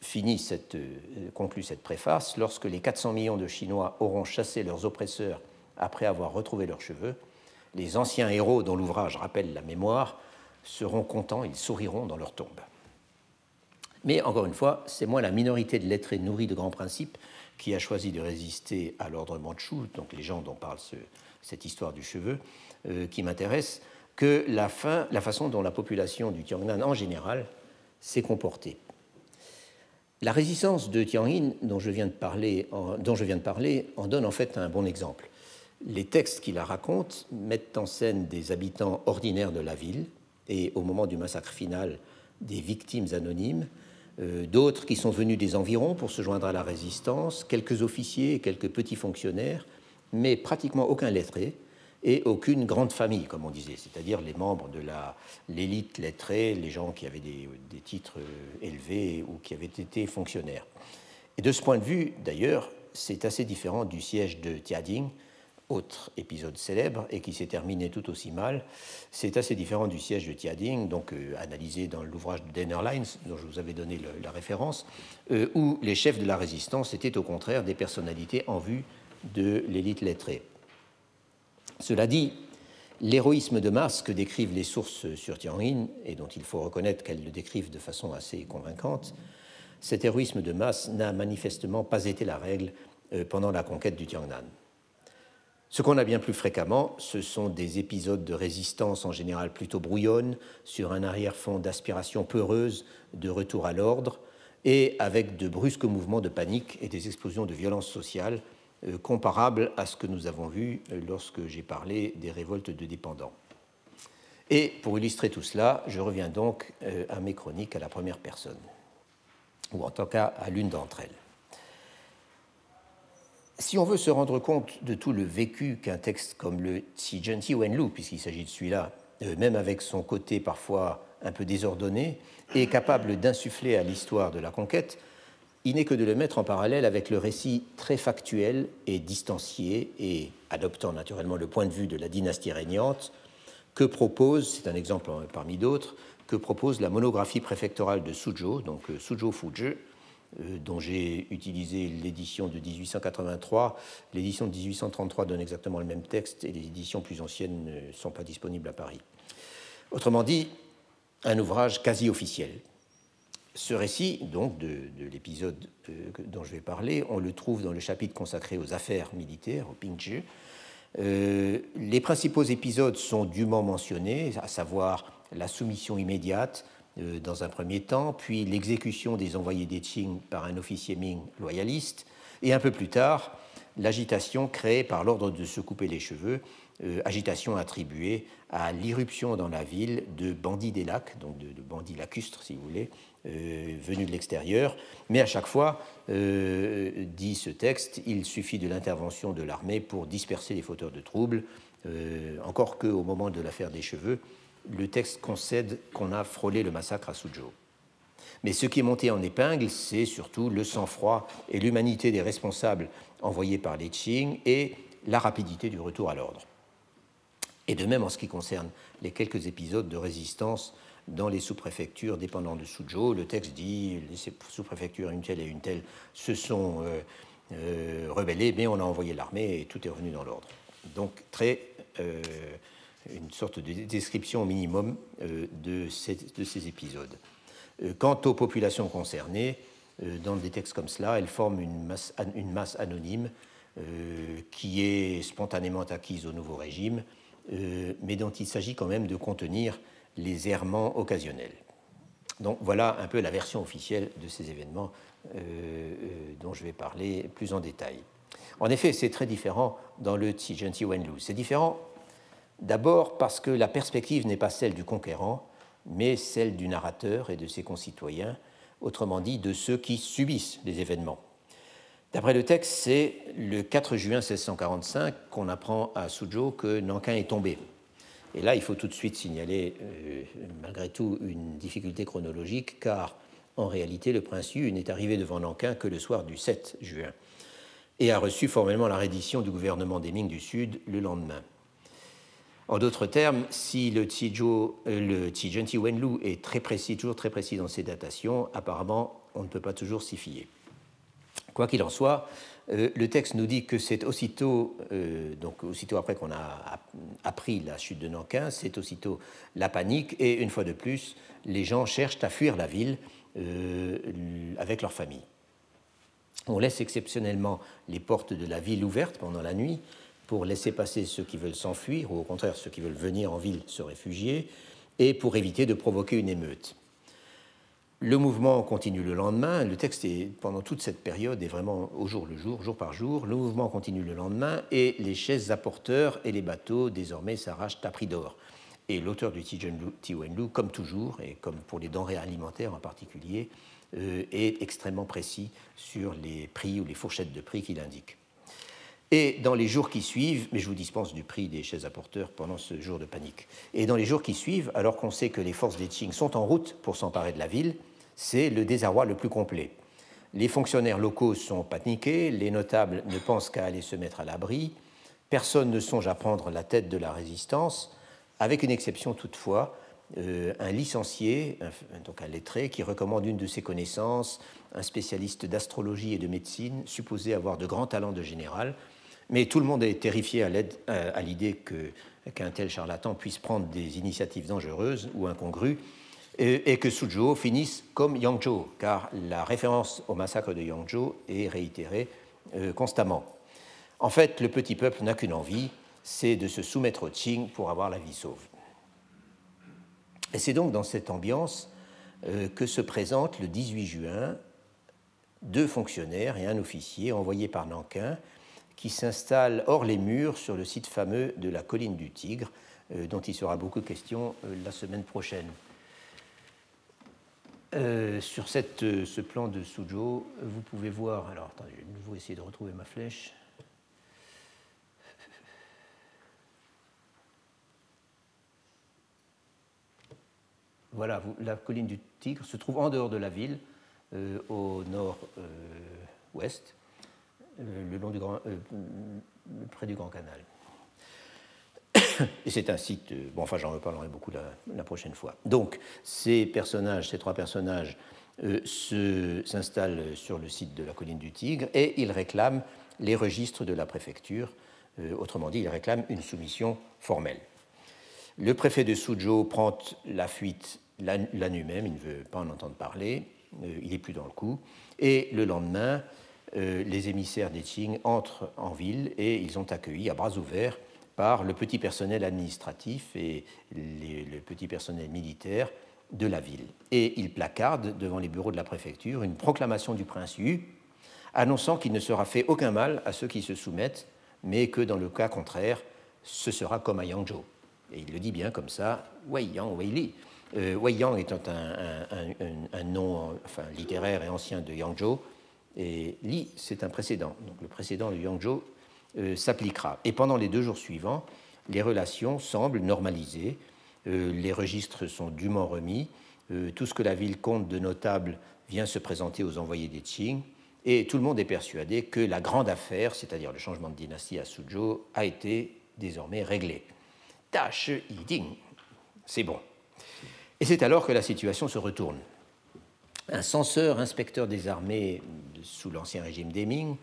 finit cette, euh, conclut cette préface, lorsque les 400 millions de Chinois auront chassé leurs oppresseurs après avoir retrouvé leurs cheveux, les anciens héros dont l'ouvrage rappelle la mémoire seront contents, ils souriront dans leur tombe. Mais encore une fois, c'est moins la minorité de lettrés nourris de grands principes qui a choisi de résister à l'ordre mandchou, donc les gens dont parle cette histoire du cheveu, euh, qui m'intéresse, que la, fin, la façon dont la population du Tiangnan en général s'est comportée. La résistance de Tianyin, dont dont je viens de parler, en donne en fait un bon exemple. Les textes qui la racontent mettent en scène des habitants ordinaires de la ville et, au moment du massacre final, des victimes anonymes, d'autres qui sont venus des environs pour se joindre à la résistance, quelques officiers et quelques petits fonctionnaires, mais pratiquement aucun lettré et aucune grande famille, comme on disait, c'est-à-dire les membres de l'élite lettrée, les gens qui avaient des, des, titres euh, élevés ou qui avaient été fonctionnaires. Et de ce point de vue, d'ailleurs, c'est assez différent du siège de Tiading, autre épisode célèbre et qui s'est terminé tout aussi mal. C'est assez différent du siège de Tiading, donc euh, analysé dans l'ouvrage de Denner Lines, dont je vous avais donné la référence, euh, où les chefs de la résistance étaient au contraire des personnalités en vue de l'élite lettrée. Cela dit, l'héroïsme de masse que décrivent les sources sur Tianjin, et dont il faut reconnaître qu'elles le décrivent de façon assez convaincante, cet héroïsme de masse n'a manifestement pas été la règle euh, pendant la conquête du Tiangnan. Ce qu'on a bien plus fréquemment, ce sont des épisodes de résistance en général plutôt brouillonnes, sur un arrière-fond d'aspiration peureuse de retour à l'ordre, et avec de brusques mouvements de panique et des explosions de violence sociale euh, comparables à ce que nous avons vu lorsque j'ai parlé des révoltes de dépendants. Et pour illustrer tout cela, je reviens donc euh, à mes chroniques à la première personne, ou en tout cas à l'une d'entre elles. Si on veut se rendre compte de tout le vécu qu'un texte comme le Ti Wenlu, puisqu'il s'agit de celui-là, euh, même avec son côté parfois un peu désordonné, est capable d'insuffler à l'histoire de la conquête, il n'est que de le mettre en parallèle avec le récit très factuel et distancié, et adoptant naturellement le point de vue de la dynastie régnante, que propose, c'est un exemple parmi d'autres, que propose la monographie préfectorale de Suzhou, donc euh, Suzhou Fuji, dont j'ai utilisé l'édition de 1883. L'édition de 1833 donne exactement le même texte et les éditions plus anciennes ne sont pas disponibles à Paris. Autrement dit, un ouvrage quasi officiel. Ce récit, donc, de, l'épisode euh, dont je vais parler, on le trouve dans le chapitre consacré aux affaires militaires, au Pingzhi. Euh, les principaux épisodes sont dûment mentionnés, à savoir la soumission immédiate, euh, dans un premier temps, puis l'exécution des envoyés des Qing par un officier Ming loyaliste, et un peu plus tard, l'agitation créée par l'ordre de se couper les cheveux, euh, agitation attribuée à l'irruption dans la ville de bandits des lacs, donc de, bandits lacustres si vous voulez, euh, venus de l'extérieur. Mais à chaque fois, dit ce texte, il suffit de l'intervention de l'armée pour disperser les fauteurs de troubles, encore qu'au moment de l'affaire des cheveux, le texte concède qu'on a frôlé le massacre à Suzhou. Mais ce qui est monté en épingle, c'est surtout le sang-froid et l'humanité des responsables envoyés par les Qing et la rapidité du retour à l'ordre. Et de même en ce qui concerne les quelques épisodes de résistance dans les sous-préfectures dépendant de Suzhou, le texte dit les sous-préfectures une telle et une telle se sont euh, euh, rebellées, mais on a envoyé l'armée et tout est revenu dans l'ordre. Donc très euh, une sorte de description minimum euh, de ces, de ces épisodes. Euh, quant aux populations concernées, euh, dans des textes comme cela, elles forment une masse, anonyme qui est spontanément acquise au nouveau régime, mais dont il s'agit quand même de contenir les errements occasionnels. Donc voilà un peu la version officielle de ces événements dont je vais parler plus en détail. En effet, c'est très différent dans le Tijenti Wenlu. C'est différent D'abord parce que la perspective n'est pas celle du conquérant, mais celle du narrateur et de ses concitoyens, autrement dit de ceux qui subissent les événements. D'après le texte, c'est le 4 juin 1645 qu'on apprend à Suzhou que Nankin est tombé. Et là, il faut tout de suite signaler, euh, malgré tout, une difficulté chronologique, car En réalité, le prince Yu n'est arrivé devant Nankin que le soir du 7 juin et a reçu formellement la reddition du gouvernement des Ming du Sud le lendemain. En d'autres termes, si le Tijun euh, Wenlu est très précis, toujours très précis dans ses datations, apparemment, on ne peut pas toujours s'y fier. Quoi qu'il en soit, euh, le texte nous dit que c'est aussitôt, euh, donc aussitôt après qu'on a appris la chute de Nankin, c'est aussitôt la panique et une fois de plus, les gens cherchent à fuir la ville avec leur famille. On laisse exceptionnellement les portes de la ville ouvertes pendant la nuit pour laisser passer ceux qui veulent s'enfuir, ou au contraire ceux qui veulent venir en ville se réfugier, et pour éviter de provoquer une émeute. Le mouvement continue le lendemain. Le texte est, pendant toute cette période est vraiment au jour le jour, jour par jour. Le mouvement continue le lendemain et les chaises apporteurs et les bateaux désormais s'arrachent à prix d'or. Et l'auteur du Tiwenlu, comme toujours, et comme pour les denrées alimentaires en particulier, euh, est extrêmement précis sur les prix ou les fourchettes de prix qu'il indique. Et dans les jours qui suivent, mais je vous dispense du prix des chaises apporteurs pendant ce jour de panique, et dans les jours qui suivent, alors qu'on sait que les forces des Qing sont en route pour s'emparer de la ville, c'est le désarroi le plus complet. Les fonctionnaires locaux sont paniqués, les notables ne pensent qu'à aller se mettre à l'abri, personne ne songe à prendre la tête de la résistance, avec une exception toutefois, euh, un licencié, donc un lettré, qui recommande une de ses connaissances, un spécialiste d'astrologie et de médecine, supposé avoir de grands talents de général, mais tout le monde est terrifié à euh, l'idée qu'un tel charlatan puisse prendre des initiatives dangereuses ou incongrues et, que Suzhou finisse comme Yangzhou, car la référence au massacre de Yangzhou est réitérée euh, constamment. En fait, le petit peuple n'a qu'une envie, c'est de se soumettre au Qing pour avoir la vie sauve. Et c'est donc dans cette ambiance euh, que se présentent le 18 juin deux fonctionnaires et un officier envoyés par Nankin qui s'installe hors les murs sur le site fameux de la colline du Tigre, euh, dont il sera beaucoup question euh, la semaine prochaine. Euh, sur ce plan de Suzhou, vous pouvez voir. Alors, attendez, je vais de essayer de retrouver ma flèche. Voilà, la colline du Tigre se trouve en dehors de la ville, au nord-ouest. Le long du grand, euh, près du Grand Canal. Et c'est un site, euh, bon, enfin j'en reparlerai beaucoup la, prochaine fois. Donc ces personnages, ces trois personnages, s'installent sur le site de la colline du Tigre et ils réclament les registres de la préfecture. autrement dit, ils réclament une soumission formelle. Le préfet de Suzhou prend la fuite la, nuit même, il ne veut pas en entendre parler, il n'est plus dans le coup. Et le lendemain, euh, les émissaires des Qing entrent en ville et ils sont accueillis à bras ouverts par le petit personnel administratif et le petit personnel militaire de la ville. Et ils placardent devant les bureaux de la préfecture une proclamation du prince Yu annonçant qu'il ne sera fait aucun mal à ceux qui se soumettent, mais que dans le cas contraire, ce sera comme à Yangzhou. Et il le dit bien comme ça, Wei Yang, Wei. Euh, Wei Yang étant un, nom littéraire et ancien de Yangzhou, et Li, c'est un précédent. Donc le précédent de Yangzhou euh, s'appliquera. Et pendant les deux jours suivants, les relations semblent normalisées. Euh, les registres sont dûment remis. Euh, tout ce que la ville compte de notable vient se présenter aux envoyés des Qing. Et tout le monde est persuadé que la grande affaire, c'est-à-dire le changement de dynastie à Suzhou, a été désormais réglée. Tâche Yiding, c'est bon. Et c'est alors que la situation se retourne. Un censeur inspecteur des armées sous l'ancien régime des Ming,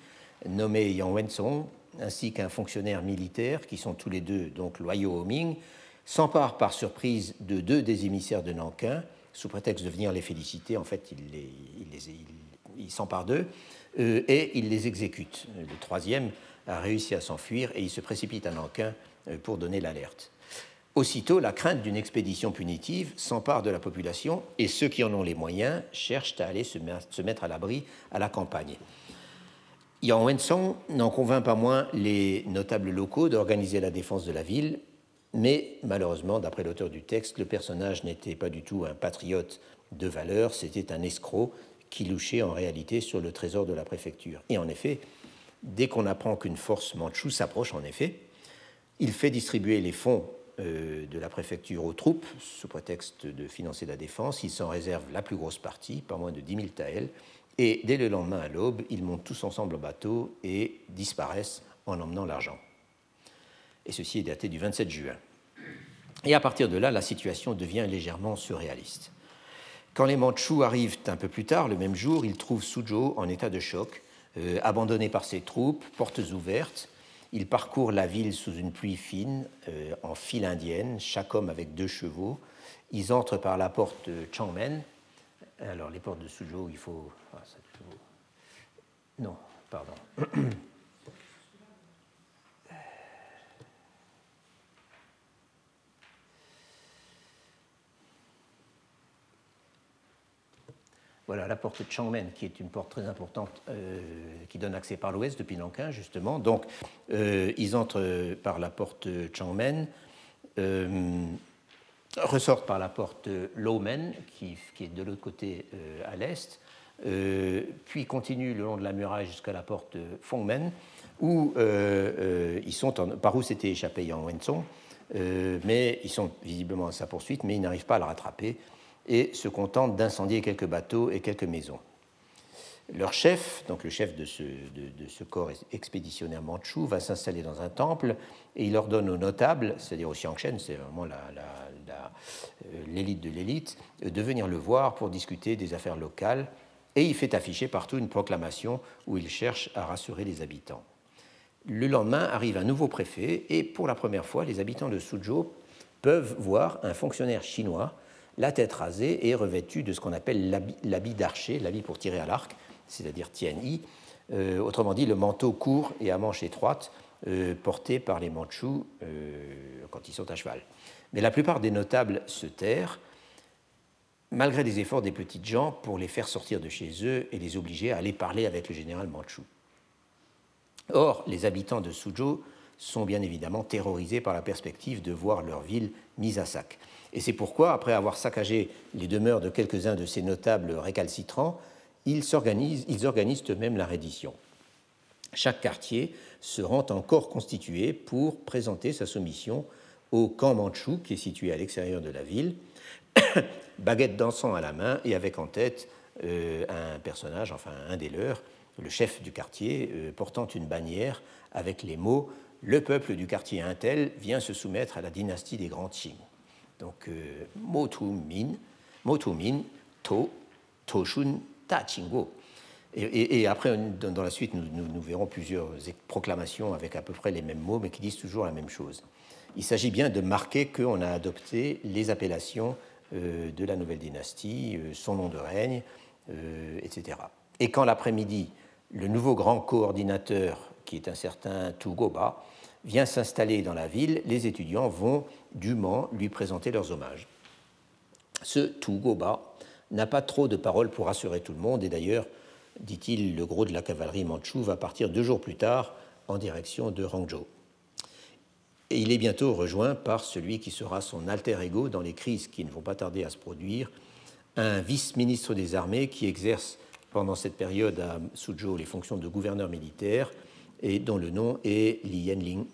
nommé Yang Wensong, ainsi qu'un fonctionnaire militaire, qui sont tous les deux donc loyaux au Ming, s'emparent par surprise de deux des émissaires de Nankin, sous prétexte de venir les féliciter. En fait, il, s'empare d'eux euh, et il les exécute. Le troisième a réussi à s'enfuir et il se précipite à Nankin euh, pour donner l'alerte. Aussitôt, la crainte d'une expédition punitive s'empare de la population et ceux qui en ont les moyens cherchent à aller se mettre à l'abri à la campagne. Yang Wensong n'en convainc pas moins les notables locaux d'organiser la défense de la ville, mais malheureusement, d'après l'auteur du texte, le personnage n'était pas du tout un patriote de valeur, c'était un escroc qui louchait en réalité sur le trésor de la préfecture. Et en effet, dès qu'on apprend qu'une force manchoue s'approche, en effet, il fait distribuer les fonds de la préfecture aux troupes, sous prétexte de financer la défense. Ils s'en réservent la plus grosse partie, pas moins de 10 000 taels, et dès le lendemain à l'aube, ils montent tous ensemble au bateau et disparaissent en emmenant l'argent. Et ceci est daté du 27 juin. Et à partir de là, la situation devient légèrement surréaliste. Quand les Mandchous arrivent un peu plus tard, le même jour, ils trouvent Suzhou en état de choc, euh, abandonné par ses troupes, portes ouvertes. Ils parcourent la ville sous une pluie fine, euh, en file indienne, chaque homme avec deux chevaux. Ils entrent par la porte Changmen. Alors, les portes de Suzhou, il faut. Ah, non, pardon. Voilà la porte de Changmen, qui est une porte très importante euh, qui donne accès par l'ouest depuis Nankin, justement. Donc, euh, ils entrent par la porte Changmen, euh, ressortent par la porte Lowmen, qui, qui, est de l'autre côté à l'est, puis continuent le long de la muraille jusqu'à la porte Fongmen, où ils sont par où s'était échappé Yang Wenzong, mais ils sont visiblement à sa poursuite, mais ils n'arrivent pas à le rattraper et se contentent d'incendier quelques bateaux et quelques maisons. Leur chef, donc le chef de ce, corps expéditionnaire mandchou, va s'installer dans un temple et il ordonne aux notables, c'est-à-dire aux Xiangshen, c'est vraiment euh, l'élite de l'élite, de venir le voir pour discuter des affaires locales. Et il fait afficher partout une proclamation où il cherche à rassurer les habitants. Le lendemain arrive un nouveau préfet et pour la première fois, les habitants de Suzhou peuvent voir un fonctionnaire chinois la tête rasée et revêtue de ce qu'on appelle l'habit d'archer, l'habit pour tirer à l'arc, c'est-à-dire tianyi, euh, autrement dit le manteau court et à manches étroites euh, porté par les Mandchous euh, quand ils sont à cheval. Mais la plupart des notables se terrent, malgré les efforts des petites gens pour les faire sortir de chez eux et les obliger à aller parler avec le général Mandchou. Or, les habitants de Suzhou sont bien évidemment terrorisés par la perspective de voir leur ville mise à sac. Et c'est pourquoi, après avoir saccagé les demeures de quelques-uns de ces notables récalcitrants, ils organisent, ils organisent eux-mêmes la reddition. Chaque quartier se rend encore constitué pour présenter sa soumission au camp Manchou, qui est situé à l'extérieur de la ville, baguette dansant à la main et avec en tête euh, un personnage, enfin un des leurs, le chef du quartier, euh, portant une bannière avec les mots Le peuple du quartier Intel vient se soumettre à la dynastie des grands Qing. Donc, euh, Motu Min, Motu Min, To, Toshun, Ta. Et, après, dans la suite, nous, verrons plusieurs proclamations avec à peu près les mêmes mots, mais qui disent toujours la même chose. Il s'agit bien de marquer qu'on a adopté les appellations euh, de la nouvelle dynastie, euh, son nom de règne, etc. Et quand l'après-midi, le nouveau grand coordinateur, qui est un certain Tugoba, vient s'installer dans la ville, les étudiants vont dûment lui présenter leurs hommages. Ce Tugoba n'a pas trop de paroles pour rassurer tout le monde, et d'ailleurs, dit-il, le gros de la cavalerie mandchoue va partir deux jours plus tard en direction de Hangzhou. Et il est bientôt rejoint par celui qui sera son alter ego dans les crises qui ne vont pas tarder à se produire, un vice-ministre des armées qui exerce pendant cette période à Suzhou les fonctions de gouverneur militaire et dont le nom est Li Yanling.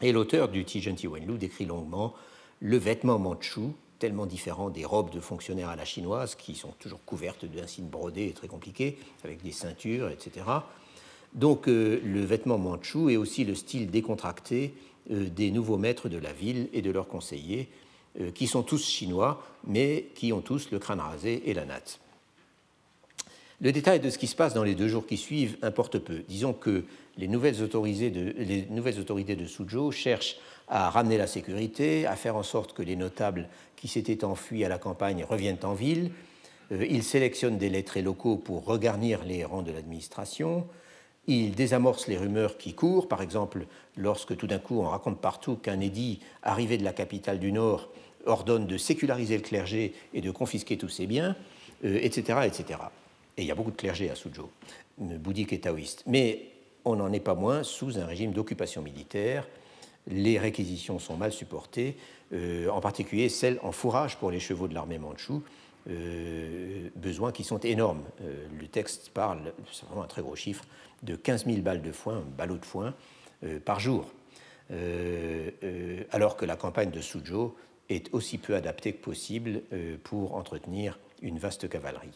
Et l'auteur du Tijen Wenlu décrit longuement le vêtement mandchou, tellement différent des robes de fonctionnaires à la chinoise, qui sont toujours couvertes d'un signe brodé et très compliqué, avec des ceintures, etc. Donc euh, le vêtement mandchou est aussi le style décontracté euh, des nouveaux maîtres de la ville et de leurs conseillers, euh, qui sont tous chinois, mais qui ont tous le crâne rasé et la natte. Le détail de ce qui se passe dans les deux jours qui suivent importe peu. Disons que les nouvelles autorités de, Suzhou cherchent à ramener la sécurité, à faire en sorte que les notables qui s'étaient enfuis à la campagne reviennent en ville. Euh, ils sélectionnent des lettrés locaux pour regarnir les rangs de l'administration. Ils désamorcent les rumeurs qui courent, par exemple lorsque tout d'un coup on raconte partout qu'un édit arrivé de la capitale du Nord ordonne de séculariser le clergé et de confisquer tous ses biens, etc., euh, etc et il y a beaucoup de clergés à Suzhou, bouddhiques et taoïstes. Mais on n'en est pas moins sous un régime d'occupation militaire. Les réquisitions sont mal supportées, euh, en particulier celles en fourrage pour les chevaux de l'armée mandchoue, euh, besoins qui sont énormes. Euh, le texte parle, c'est vraiment un très gros chiffre, de 15 000 balles de foin, ballots de foin par jour. alors que la campagne de Suzhou est aussi peu adaptée que possible pour entretenir une vaste cavalerie.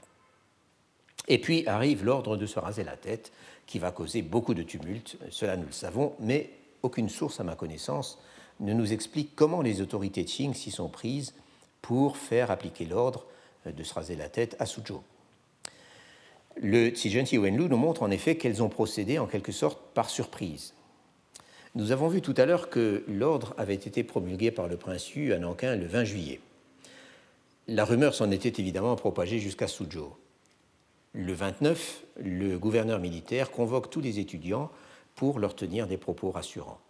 Et puis arrive l'ordre de se raser la tête, qui va causer beaucoup de tumultes, cela nous le savons, mais aucune source à ma connaissance ne nous explique comment les autorités Qing s'y sont prises pour faire appliquer l'ordre de se raser la tête à Suzhou. Le Tijunti Wenlu nous montre en effet qu'elles ont procédé en quelque sorte par surprise. Nous avons vu tout à l'heure que l'ordre avait été promulgué par le prince Yu à Nankin le 20 juillet. La rumeur s'en était évidemment propagée jusqu'à Suzhou. Le 29, le gouverneur militaire convoque tous les étudiants pour leur tenir des propos rassurants.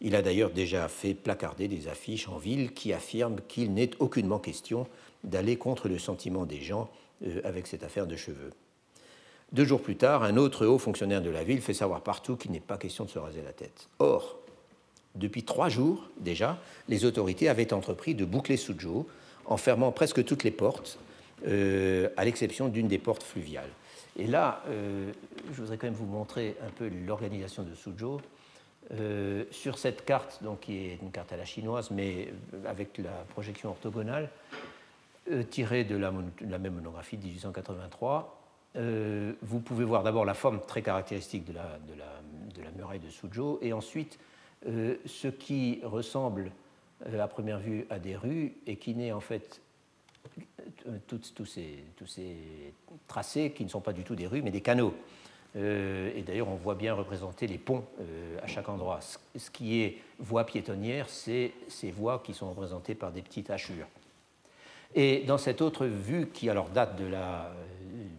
Il a d'ailleurs déjà fait placarder des affiches en ville qui affirment qu'il n'est aucunement question d'aller contre le sentiment des gens euh, avec cette affaire de cheveux. Deux jours plus tard, un autre haut fonctionnaire de la ville fait savoir partout qu'il n'est pas question de se raser la tête. Or, depuis trois jours déjà, les autorités avaient entrepris de boucler Suzhou en fermant presque toutes les portes, euh, à l'exception d'une des portes fluviales. Et là, euh, je voudrais quand même vous montrer un peu l'organisation de Suzhou. Euh, sur cette carte, donc, qui est une carte à la chinoise, mais avec la projection orthogonale, tirée de la, même monographie de 1883, vous pouvez voir d'abord la forme très caractéristique de la, de la muraille de Suzhou, et ensuite ce qui ressemble à première vue à des rues et qui n'est en fait tous, ces, tous ces tracés qui ne sont pas du tout des rues mais des canaux. Euh, et d'ailleurs, on voit bien représenter les ponts euh, à chaque endroit. Ce qui est voie piétonnière, c'est ces voies qui sont représentées par des petites hachures. Et dans cette autre vue, qui alors date de la,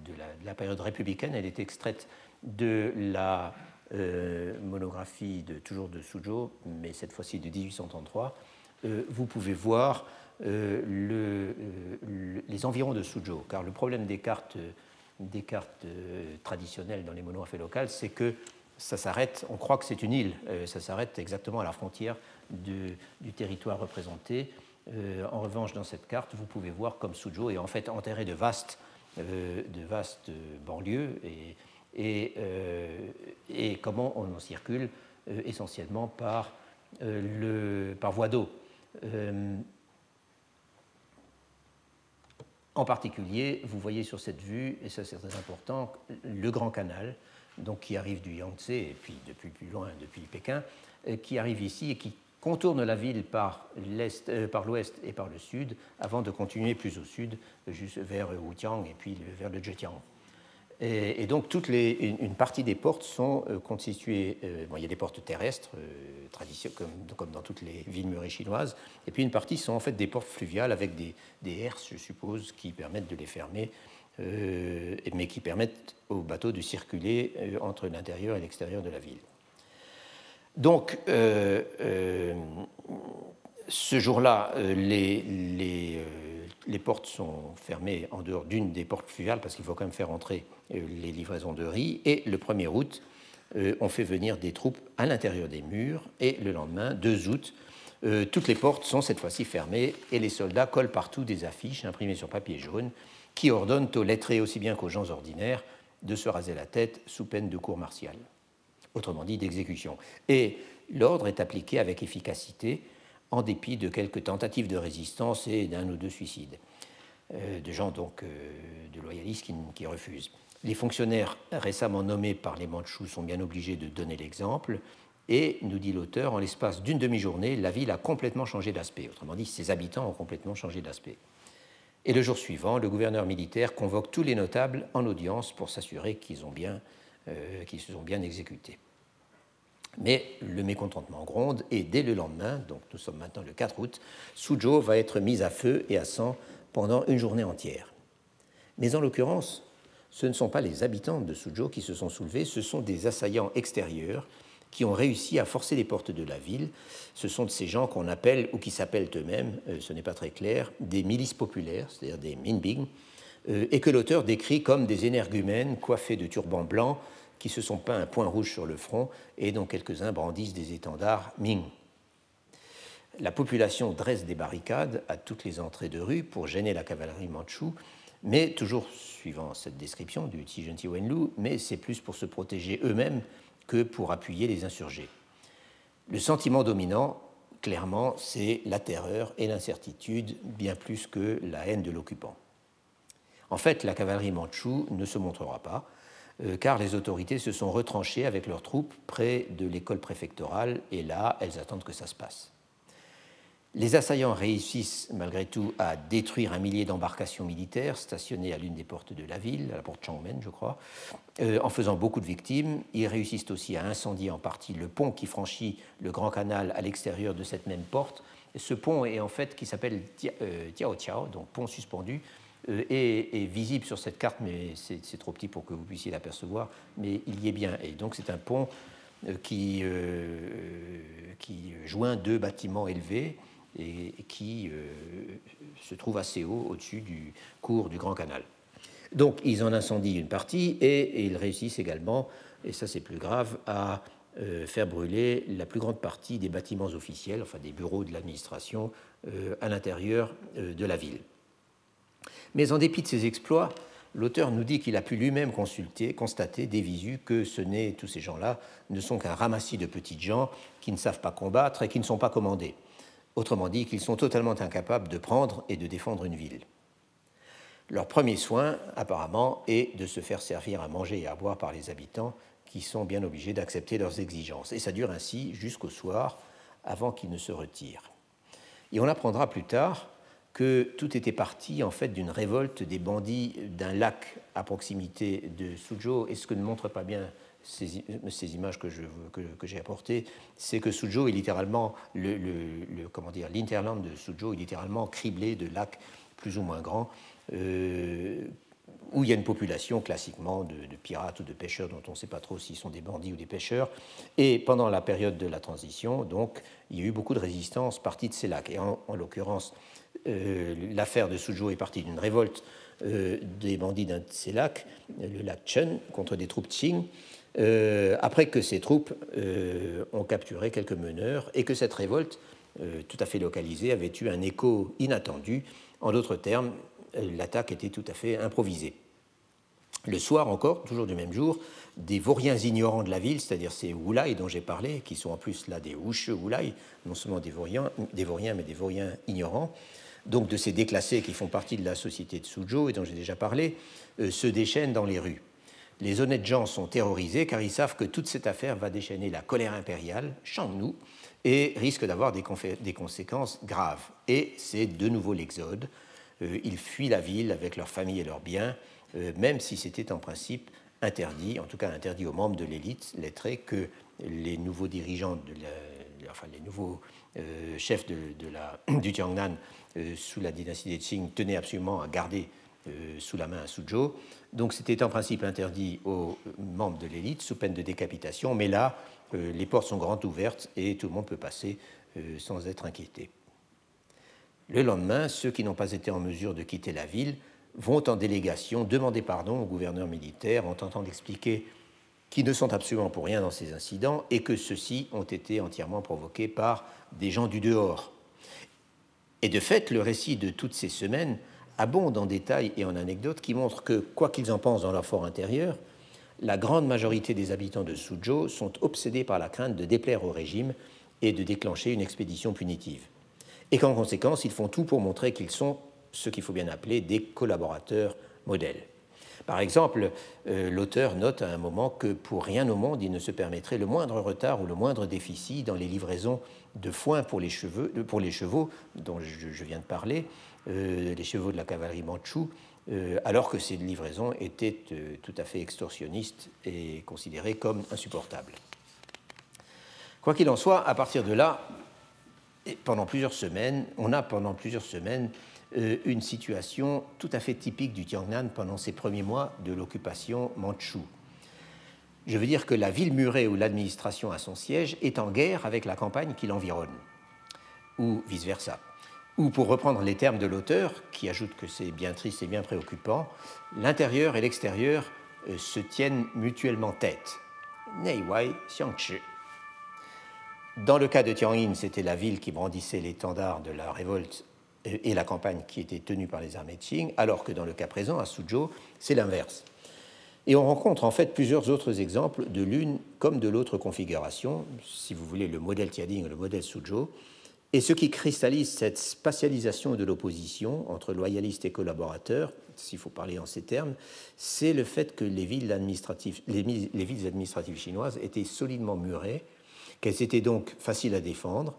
de la, période républicaine, elle est extraite de la euh, monographie de, toujours de Suzhou, mais cette fois-ci de 1833, euh, vous pouvez voir euh, euh, les environs de Suzhou. Car le problème des cartes, cartes traditionnelles dans les monographies locales, c'est que ça s'arrête, on croit que c'est une île, ça s'arrête exactement à la frontière du territoire représenté. en revanche, dans cette carte, vous pouvez voir comme Suzhou est en fait enterré de vastes, banlieues et, comment on en circule essentiellement par, le, par voie d'eau. Euh, en particulier, vous voyez sur cette vue, et ça c'est très important, le Grand Canal, donc qui arrive du Yangtze et puis depuis plus loin, depuis Pékin, euh, qui arrive ici et qui contourne la ville par l'est, euh, par l'ouest et par le sud, avant de continuer plus au sud, juste vers Wutiang et puis vers le Zhejiang. Et, donc, une, partie des portes sont euh, constituées. Euh, bon, il y a des portes terrestres, euh, comme, comme, dans toutes les villes murées chinoises, et puis une partie sont en fait des portes fluviales avec des, des herses, je suppose, qui permettent de les fermer, mais qui permettent aux bateaux de circuler entre l'intérieur et l'extérieur de la ville. Donc, ce jour-là, les les portes sont fermées en dehors d'une des portes fluviales parce qu'il faut quand même faire entrer euh, les livraisons de riz. Et le 1er août, euh, on fait venir des troupes à l'intérieur des murs. Et le lendemain, 2 août, euh, toutes les portes sont cette fois-ci fermées et les soldats collent partout des affiches imprimées sur papier jaune qui ordonnent aux lettrés aussi bien qu'aux gens ordinaires de se raser la tête sous peine de cour martiale, autrement dit d'exécution. Et l'ordre est appliqué avec efficacité en dépit de quelques tentatives de résistance et d'un ou deux suicides, euh, de gens donc euh, de loyalistes qui, refusent. Les fonctionnaires récemment nommés par les Mandchous sont bien obligés de donner l'exemple, et, nous dit l'auteur, en l'espace d'une demi-journée, la ville a complètement changé d'aspect. Autrement dit, ses habitants ont complètement changé d'aspect. Et le jour suivant, le gouverneur militaire convoque tous les notables en audience pour s'assurer qu'ils euh, qu'ils se sont bien exécutés. Mais le mécontentement gronde et dès le lendemain, donc nous sommes maintenant le 4 août, Suzhou va être mise à feu et à sang pendant une journée entière. Mais en l'occurrence, ce ne sont pas les habitants de Suzhou qui se sont soulevés, ce sont des assaillants extérieurs qui ont réussi à forcer les portes de la ville. Ce sont de ces gens qu'on appelle, ou qui s'appellent eux-mêmes, euh, ce n'est pas très clair, des milices populaires, c'est-à-dire des minbing, euh, et que l'auteur décrit comme des énergumènes coiffés de turbans blancs qui se sont peints un point rouge sur le front et dont quelques-uns brandissent des étendards Ming. La population dresse des barricades à toutes les entrées de rue pour gêner la cavalerie manchoue, mais toujours suivant cette description du Tijunti Wenlu, mais c'est plus pour se protéger eux-mêmes que pour appuyer les insurgés. Le sentiment dominant, clairement, c'est la terreur et l'incertitude, bien plus que la haine de l'occupant. En fait, la cavalerie mandchoue ne se montrera pas, car les autorités se sont retranchées avec leurs troupes près de l'école préfectorale, et là, elles attendent que ça se passe. Les assaillants réussissent malgré tout à détruire un millier d'embarcations militaires stationnées à l'une des portes de la ville, à la porte Changmen, je crois, euh, en faisant beaucoup de victimes. Ils réussissent aussi à incendier en partie le pont qui franchit le Grand Canal à l'extérieur de cette même porte. Ce pont est en fait qui s'appelle euh, Tiao Tiao, donc pont suspendu, euh, est, visible sur cette carte, mais c'est trop petit pour que vous puissiez l'apercevoir, mais il y est bien. Et donc c'est un pont qui, qui joint deux bâtiments élevés et, qui euh, se trouve assez haut au-dessus du cours du Grand Canal. Donc ils en incendient une partie et, ils réussissent également, et ça c'est plus grave, à euh, faire brûler la plus grande partie des bâtiments officiels, enfin des bureaux de l'administration, euh, à l'intérieur de la ville. Mais en dépit de ces exploits, l'auteur nous dit qu'il a pu lui-même consulter, constater des visus que ce n'est, tous ces gens-là, ne sont qu'un ramassis de petites gens qui ne savent pas combattre et qui ne sont pas commandés. Autrement dit, qu'ils sont totalement incapables de prendre et de défendre une ville. Leur premier soin, apparemment, est de se faire servir à manger et à boire par les habitants qui sont bien obligés d'accepter leurs exigences. Et ça dure ainsi jusqu'au soir, avant qu'ils ne se retirent. Et on apprendra plus tard que tout était parti en fait d'une révolte des bandits d'un lac à proximité de Suzhou, et ce que ne montre pas bien ces, images que, j'ai apportées, c'est que Suzhou est littéralement, le, comment dire, l'interland de Suzhou est littéralement criblé de lacs plus ou moins grands, euh, où il y a une population classiquement de, pirates ou de pêcheurs dont on ne sait pas trop s'ils sont des bandits ou des pêcheurs. Et pendant la période de la transition, donc, il y a eu beaucoup de résistance partie de ces lacs. Et en, l'occurrence, euh, l'affaire de Suzhou est partie d'une révolte euh, des bandits d'un de ces lacs, le lac Chen, contre des troupes Qing. Euh, après que ces troupes ont capturé quelques meneurs et que cette révolte, tout à fait localisée, avait eu un écho inattendu. En d'autres termes, l'attaque était tout à fait improvisée. Le soir encore, toujours du même jour, des vauriens ignorants de la ville, c'est-à-dire ces Wulai dont j'ai parlé, qui sont en plus là des Wush Wulai, non seulement des vauriens, des vauriens, mais des vauriens ignorants, donc de ces déclassés qui font partie de la société de Suzhou et dont j'ai déjà parlé, se déchaînent dans les rues les honnêtes gens sont terrorisés car ils savent que toute cette affaire va déchaîner la colère impériale, Shangnu, et risque d'avoir des, conséquences graves. Et c'est de nouveau l'exode. Euh, ils fuient la ville avec leur famille et leurs biens, euh, même si c'était en principe interdit, en tout cas interdit aux membres de l'élite lettrée, que les nouveaux dirigeants, de enfin les nouveaux euh, chefs de, la, du Tiangnan sous la dynastie des Qing tenaient absolument à garder sous la main à Suzhou. Donc c'était en principe interdit aux membres de l'élite sous peine de décapitation, mais là, euh, les portes sont grandes ouvertes et tout le monde peut passer euh, sans être inquiété. Le lendemain, ceux qui n'ont pas été en mesure de quitter la ville vont en délégation demander pardon au gouverneur militaire en tentant d'expliquer qu'ils ne sont absolument pour rien dans ces incidents et que ceux-ci ont été entièrement provoqués par des gens du dehors. Et de fait, le récit de toutes ces semaines abonde en détails et en anecdotes qui montrent que, quoi qu'ils en pensent dans leur fort intérieur, la grande majorité des habitants de Suzhou sont obsédés par la crainte de déplaire au régime et de déclencher une expédition punitive. Et qu'en conséquence, ils font tout pour montrer qu'ils sont ce qu'il faut bien appeler des collaborateurs modèles. Par exemple, euh, l'auteur note à un moment que pour rien au monde il ne se permettrait le moindre retard ou le moindre déficit dans les livraisons de foin pour les, cheveux, pour les chevaux dont je viens de parler, euh, les chevaux de la cavalerie manchoue, euh, alors que ces livraisons étaient euh, tout à fait extorsionnistes et considérées comme insupportables. Quoi qu'il en soit, à partir de là, pendant plusieurs semaines, on a pendant plusieurs semaines une situation tout à fait typique du Tiangnan pendant ces premiers mois de l'occupation manchoue. Je veux dire que la ville murée où l'administration a son siège est en guerre avec la campagne qui l'environne, ou vice-versa ou pour reprendre les termes de l'auteur, qui ajoute que c'est bien triste et bien préoccupant, l'intérieur et l'extérieur euh, se tiennent mutuellement tête. Wai Xiangchi. Dans le cas de Tianyin, c'était la ville qui brandissait l'étendard de la révolte euh, et la campagne qui était tenue par les armées Qing, alors que dans le cas présent, à Suzhou, c'est l'inverse. Et on rencontre en fait plusieurs autres exemples de l'une comme de l'autre configuration, si vous voulez le modèle Tiading et le modèle Suzhou. Et ce qui cristallise cette spatialisation de l'opposition entre loyalistes et collaborateurs, s'il faut parler en ces termes, c'est le fait que les villes, administratives, les villes administratives chinoises étaient solidement murées, qu'elles étaient donc faciles à défendre,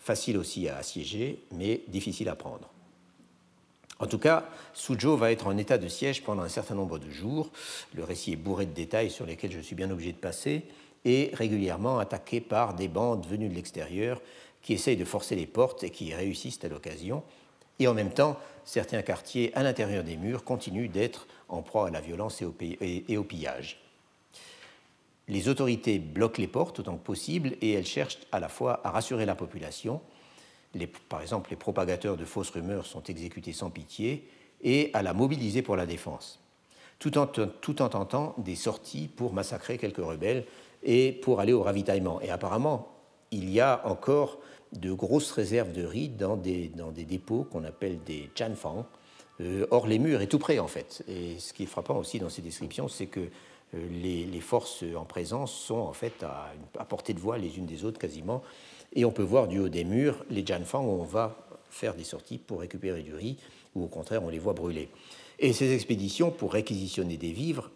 faciles aussi à assiéger, mais difficiles à prendre. En tout cas, Suzhou va être en état de siège pendant un certain nombre de jours. Le récit est bourré de détails sur lesquels je suis bien obligé de passer, et régulièrement attaqué par des bandes venues de l'extérieur qui essayent de forcer les portes et qui réussissent à l'occasion. Et en même temps, certains quartiers à l'intérieur des murs continuent d'être en proie à la violence et au pillage. Les autorités bloquent les portes autant que possible et elles cherchent à la fois à rassurer la population, par exemple les propagateurs de fausses rumeurs sont exécutés sans pitié, et à la mobiliser pour la défense, tout en, tentant des sorties pour massacrer quelques rebelles et pour aller au ravitaillement. Et apparemment, il y a encore de grosses réserves de riz dans des, dépôts qu'on appelle des chanfang, euh, hors les murs et tout près en fait. Et ce qui est frappant aussi dans ces descriptions, c'est que les, les, forces en présence sont en fait à, à, portée de voix les unes des autres quasiment. Et on peut voir du haut des murs les janfang où on va faire des sorties pour récupérer du riz, ou au contraire on les voit brûler. Et ces expéditions pour réquisitionner des vivres,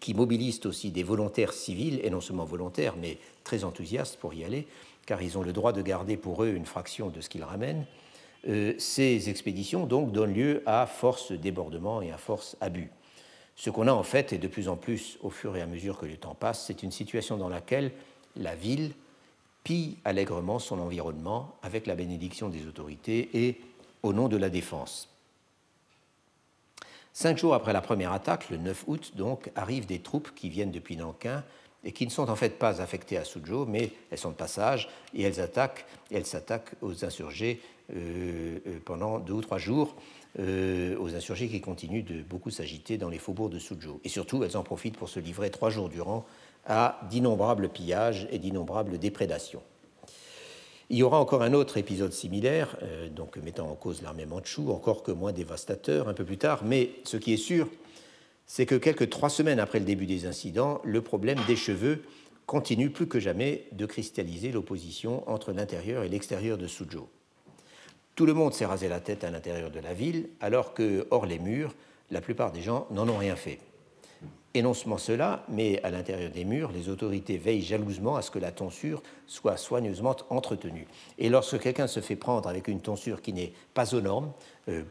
qui mobilisent aussi des volontaires civils, et non seulement volontaires, mais très enthousiastes pour y aller, car ils ont le droit de garder pour eux une fraction de ce qu'ils ramènent. Euh, ces expéditions donc donnent lieu à force débordement et à force abus. Ce qu'on a en fait, et de plus en plus au fur et à mesure que le temps passe, c'est une situation dans laquelle la ville pille allègrement son environnement avec la bénédiction des autorités et au nom de la défense. Cinq jours après la première attaque, le 9 août donc, arrivent des troupes qui viennent depuis Nankin et qui ne sont en fait pas affectées à Suzhou, mais elles sont de passage et elles elles s'attaquent aux insurgés euh, euh, pendant deux ou trois jours, euh, aux insurgés qui continuent de beaucoup s'agiter dans les faubourgs de Suzhou. Et surtout, elles en profitent pour se livrer trois jours durant à d'innombrables pillages et d'innombrables déprédations. Il y aura encore un autre épisode similaire, donc mettant en cause l'armée mandchoue, encore que moins dévastateur un peu plus tard, mais ce qui est sûr, c'est que quelques trois semaines après le début des incidents, le problème des cheveux continue plus que jamais de cristalliser l'opposition entre l'intérieur et l'extérieur de Suzhou. Tout le monde s'est rasé la tête à l'intérieur de la ville, alors que, hors les murs, la plupart des gens n'en ont rien fait. Et non seulement cela, mais à l'intérieur des murs, les autorités veillent jalousement à ce que la tonsure soit soigneusement entretenue. Et lorsque quelqu'un se fait prendre avec une tonsure qui n'est pas aux normes, euh,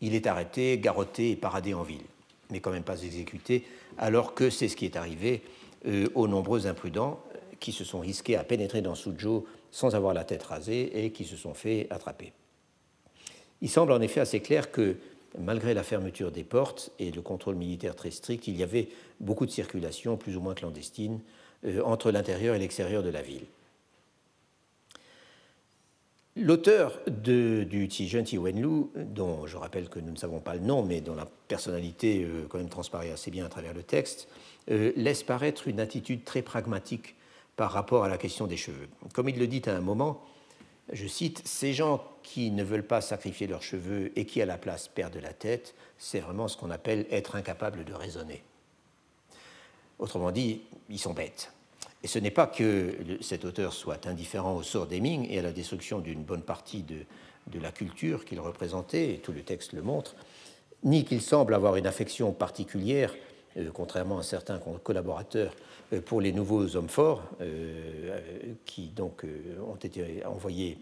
il est arrêté, garrotté et paradé en ville mais quand même pas exécuté, alors que c'est ce qui est arrivé euh, aux nombreux imprudents qui se sont risqués à pénétrer dans Suzhou sans avoir la tête rasée et qui se sont fait attraper. Il semble en effet assez clair que, malgré la fermeture des portes et le contrôle militaire très strict, il y avait beaucoup de circulation, plus ou moins clandestine, euh, entre l'intérieur et l'extérieur de la ville. L'auteur du Ti Wenlu, dont je rappelle que nous ne savons pas le nom, mais dont la personnalité euh, quand même transparaît assez bien à travers le texte, euh, laisse paraître une attitude très pragmatique par rapport à la question des cheveux. Comme il le dit à un moment, je cite, Ces gens qui ne veulent pas sacrifier leurs cheveux et qui à la place perdent la tête, c'est vraiment ce qu'on appelle être incapable de raisonner. Autrement dit, ils sont bêtes. Et ce n'est pas que cet auteur soit indifférent au sort des Ming et à la destruction d'une bonne partie de, la culture qu'il représentait, et tout le texte le montre, ni qu'il semble avoir une affection particulière, contrairement à certains collaborateurs, euh, pour les nouveaux hommes forts euh, qui donc ont été envoyés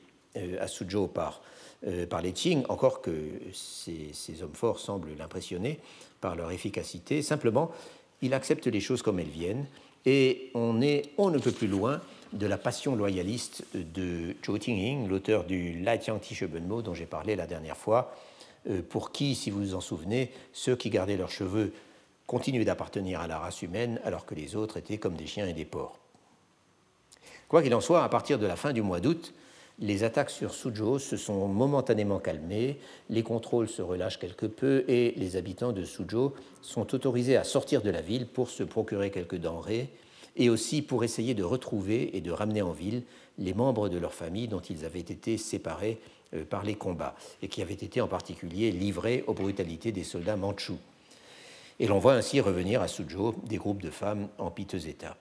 à Suzhou par, les Qing, encore que ces, hommes forts semblent l'impressionner par leur efficacité. Simplement, il accepte les choses comme elles viennent et on est, on ne peut plus loin de la passion loyaliste de Zhou Tingying, l'auteur du Lai Tiang Benmo dont j'ai parlé la dernière fois, euh, pour qui, si vous vous en souvenez, ceux qui gardaient leurs cheveux continuaient d'appartenir à la race humaine alors que les autres étaient comme des chiens et des porcs. Quoi qu'il en soit, à partir de la fin du mois d'août, les attaques sur Suzhou se sont momentanément calmées, les contrôles se relâchent quelque peu et les habitants de Suzhou sont autorisés à sortir de la ville pour se procurer quelques denrées et aussi pour essayer de retrouver et de ramener en ville les membres de leur famille dont ils avaient été séparés euh, par les combats et qui avaient été en particulier livrés aux brutalités des soldats mandchous. Et l'on voit ainsi revenir à Suzhou des groupes de femmes en piteux état.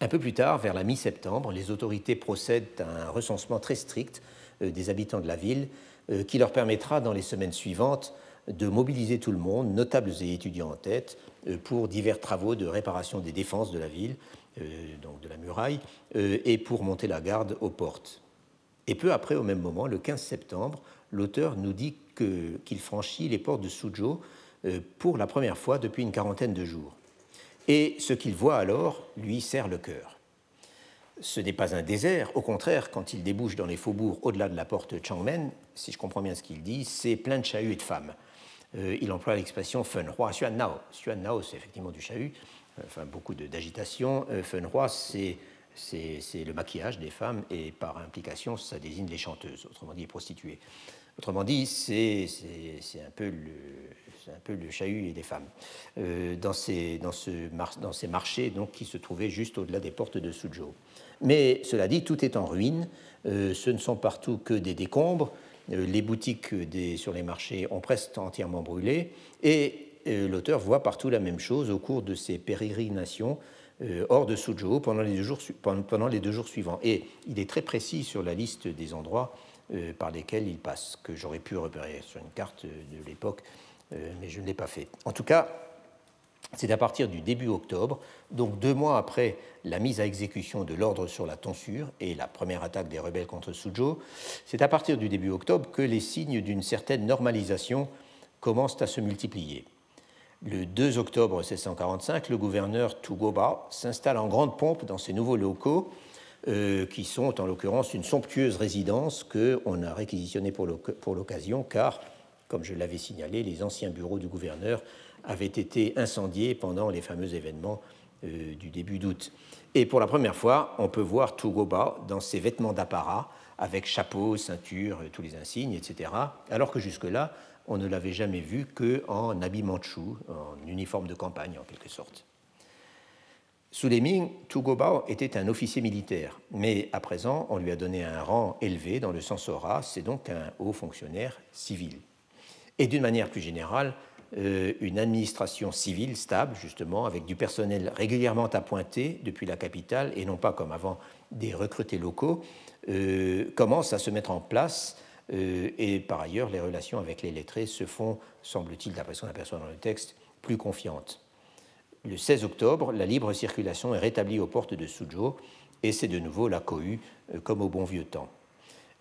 Un peu plus tard, vers la mi-septembre, les autorités procèdent à un recensement très strict euh, des habitants de la ville euh, qui leur permettra dans les semaines suivantes de mobiliser tout le monde, notables et étudiants en tête, euh, pour divers travaux de réparation des défenses de la ville, donc de la muraille, et pour monter la garde aux portes. Et peu après, au même moment, le 15 septembre, l'auteur nous dit qu'il franchit les portes de Suzhou pour la première fois depuis une quarantaine de jours. Et ce qu'il voit alors lui serre le cœur. Ce n'est pas un désert, au contraire, quand il débouche dans les faubourgs au-delà de la porte Changmen, si je comprends bien ce qu'il dit, c'est plein de chahuts et de femmes. Euh, il emploie l'expression fun roi, xuan nao. Xuan nao, c'est effectivement du chahut, enfin beaucoup d'agitation. Euh, fun roi, c'est le maquillage des femmes et par implication, ça désigne les chanteuses, autrement dit les prostituées. Autrement dit, c'est un peu le, un peu le chahut des femmes, euh, dans, ces, marchés donc, qui se trouvaient juste au-delà des portes de Suzhou. Mais cela dit, tout est en ruine, euh, ce ne sont partout que des décombres, euh, les boutiques sur les marchés ont presque entièrement brûlé, et l'auteur voit partout la même chose au cours de ses pérégrinations hors de Suzhou pendant les deux jours suivants. Et il est très précis sur la liste des endroits par lesquels il passe, que j'aurais pu repérer sur une carte de l'époque euh, mais je ne l'ai pas fait. En tout cas, c'est à partir du début octobre, donc deux mois après la mise à exécution de l'ordre sur la tonsure et la première attaque des rebelles contre Suzhou, c'est à partir du début octobre que les signes d'une certaine normalisation commencent à se multiplier. Le 2 octobre 1645, le gouverneur Tugoba s'installe en grande pompe dans ses nouveaux locaux, euh, qui sont en l'occurrence une somptueuse résidence qu'on a réquisitionnée pour l'occasion, car comme je l'avais signalé, les anciens bureaux du gouverneur avaient été incendiés pendant les fameux événements euh, du début d'août. Et pour la première fois, on peut voir Tugoba dans ses vêtements d'apparat, avec chapeau, ceinture, euh, tous les insignes, etc., alors que jusque-là, on ne l'avait jamais vu qu'en habit manchou, en uniforme de campagne en quelque sorte. Sous les Ming, Tugoba était un officier militaire, mais à présent, on lui a donné un rang élevé dans le sens aura, c'est donc un haut fonctionnaire civil et d'une manière plus générale, euh, une administration civile stable, justement, avec du personnel régulièrement appointé depuis la capitale et non pas comme avant des recrutés locaux, euh, commence à se mettre en place. Euh, et par ailleurs, les relations avec les lettrés se font, semble-t-il, d'après ce qu'on aperçoit dans le texte, plus confiantes. Le 16 octobre, la libre circulation est rétablie aux portes de Suzhou et c'est de nouveau la cohue comme au bon vieux temps.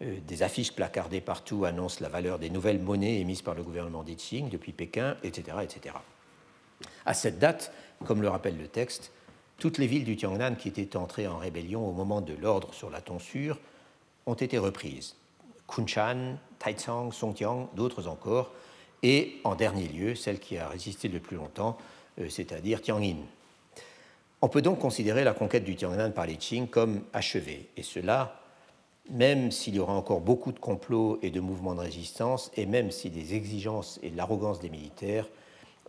Euh, des affiches placardées partout annoncent la valeur des nouvelles monnaies émises par le gouvernement d'Iching depuis Pékin, etc., etc. À cette date, comme le rappelle le texte, toutes les villes du Tiangnan qui étaient entrées en rébellion au moment de l'ordre sur la tonsure ont été reprises. Kunshan, Taizong, Songjiang, d'autres encore, et en dernier lieu, celle qui a résisté le plus longtemps, euh, c'est-à-dire Tianjin. On peut donc considérer la conquête du Tiangnan par les Qing comme achevée, et cela même s'il y aura encore beaucoup de complots et de mouvements de résistance, et même si les exigences et l'arrogance des militaires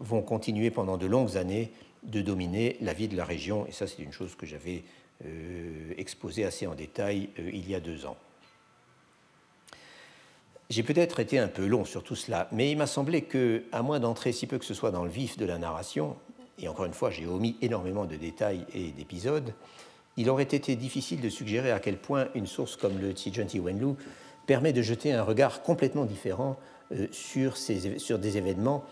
vont continuer pendant de longues années de dominer la vie de la région. Et ça, c'est une chose que j'avais euh, exposée assez en détail euh, il y a deux ans. J'ai peut-être été un peu long sur tout cela, mais il m'a semblé que, à moins d'entrer si peu que ce soit dans le vif de la narration, et encore une fois, j'ai omis énormément de détails et d'épisodes, il aurait été difficile de suggérer à quel point une source comme le Tijunti Wenlu permet de jeter un regard complètement différent euh, sur, sur des événements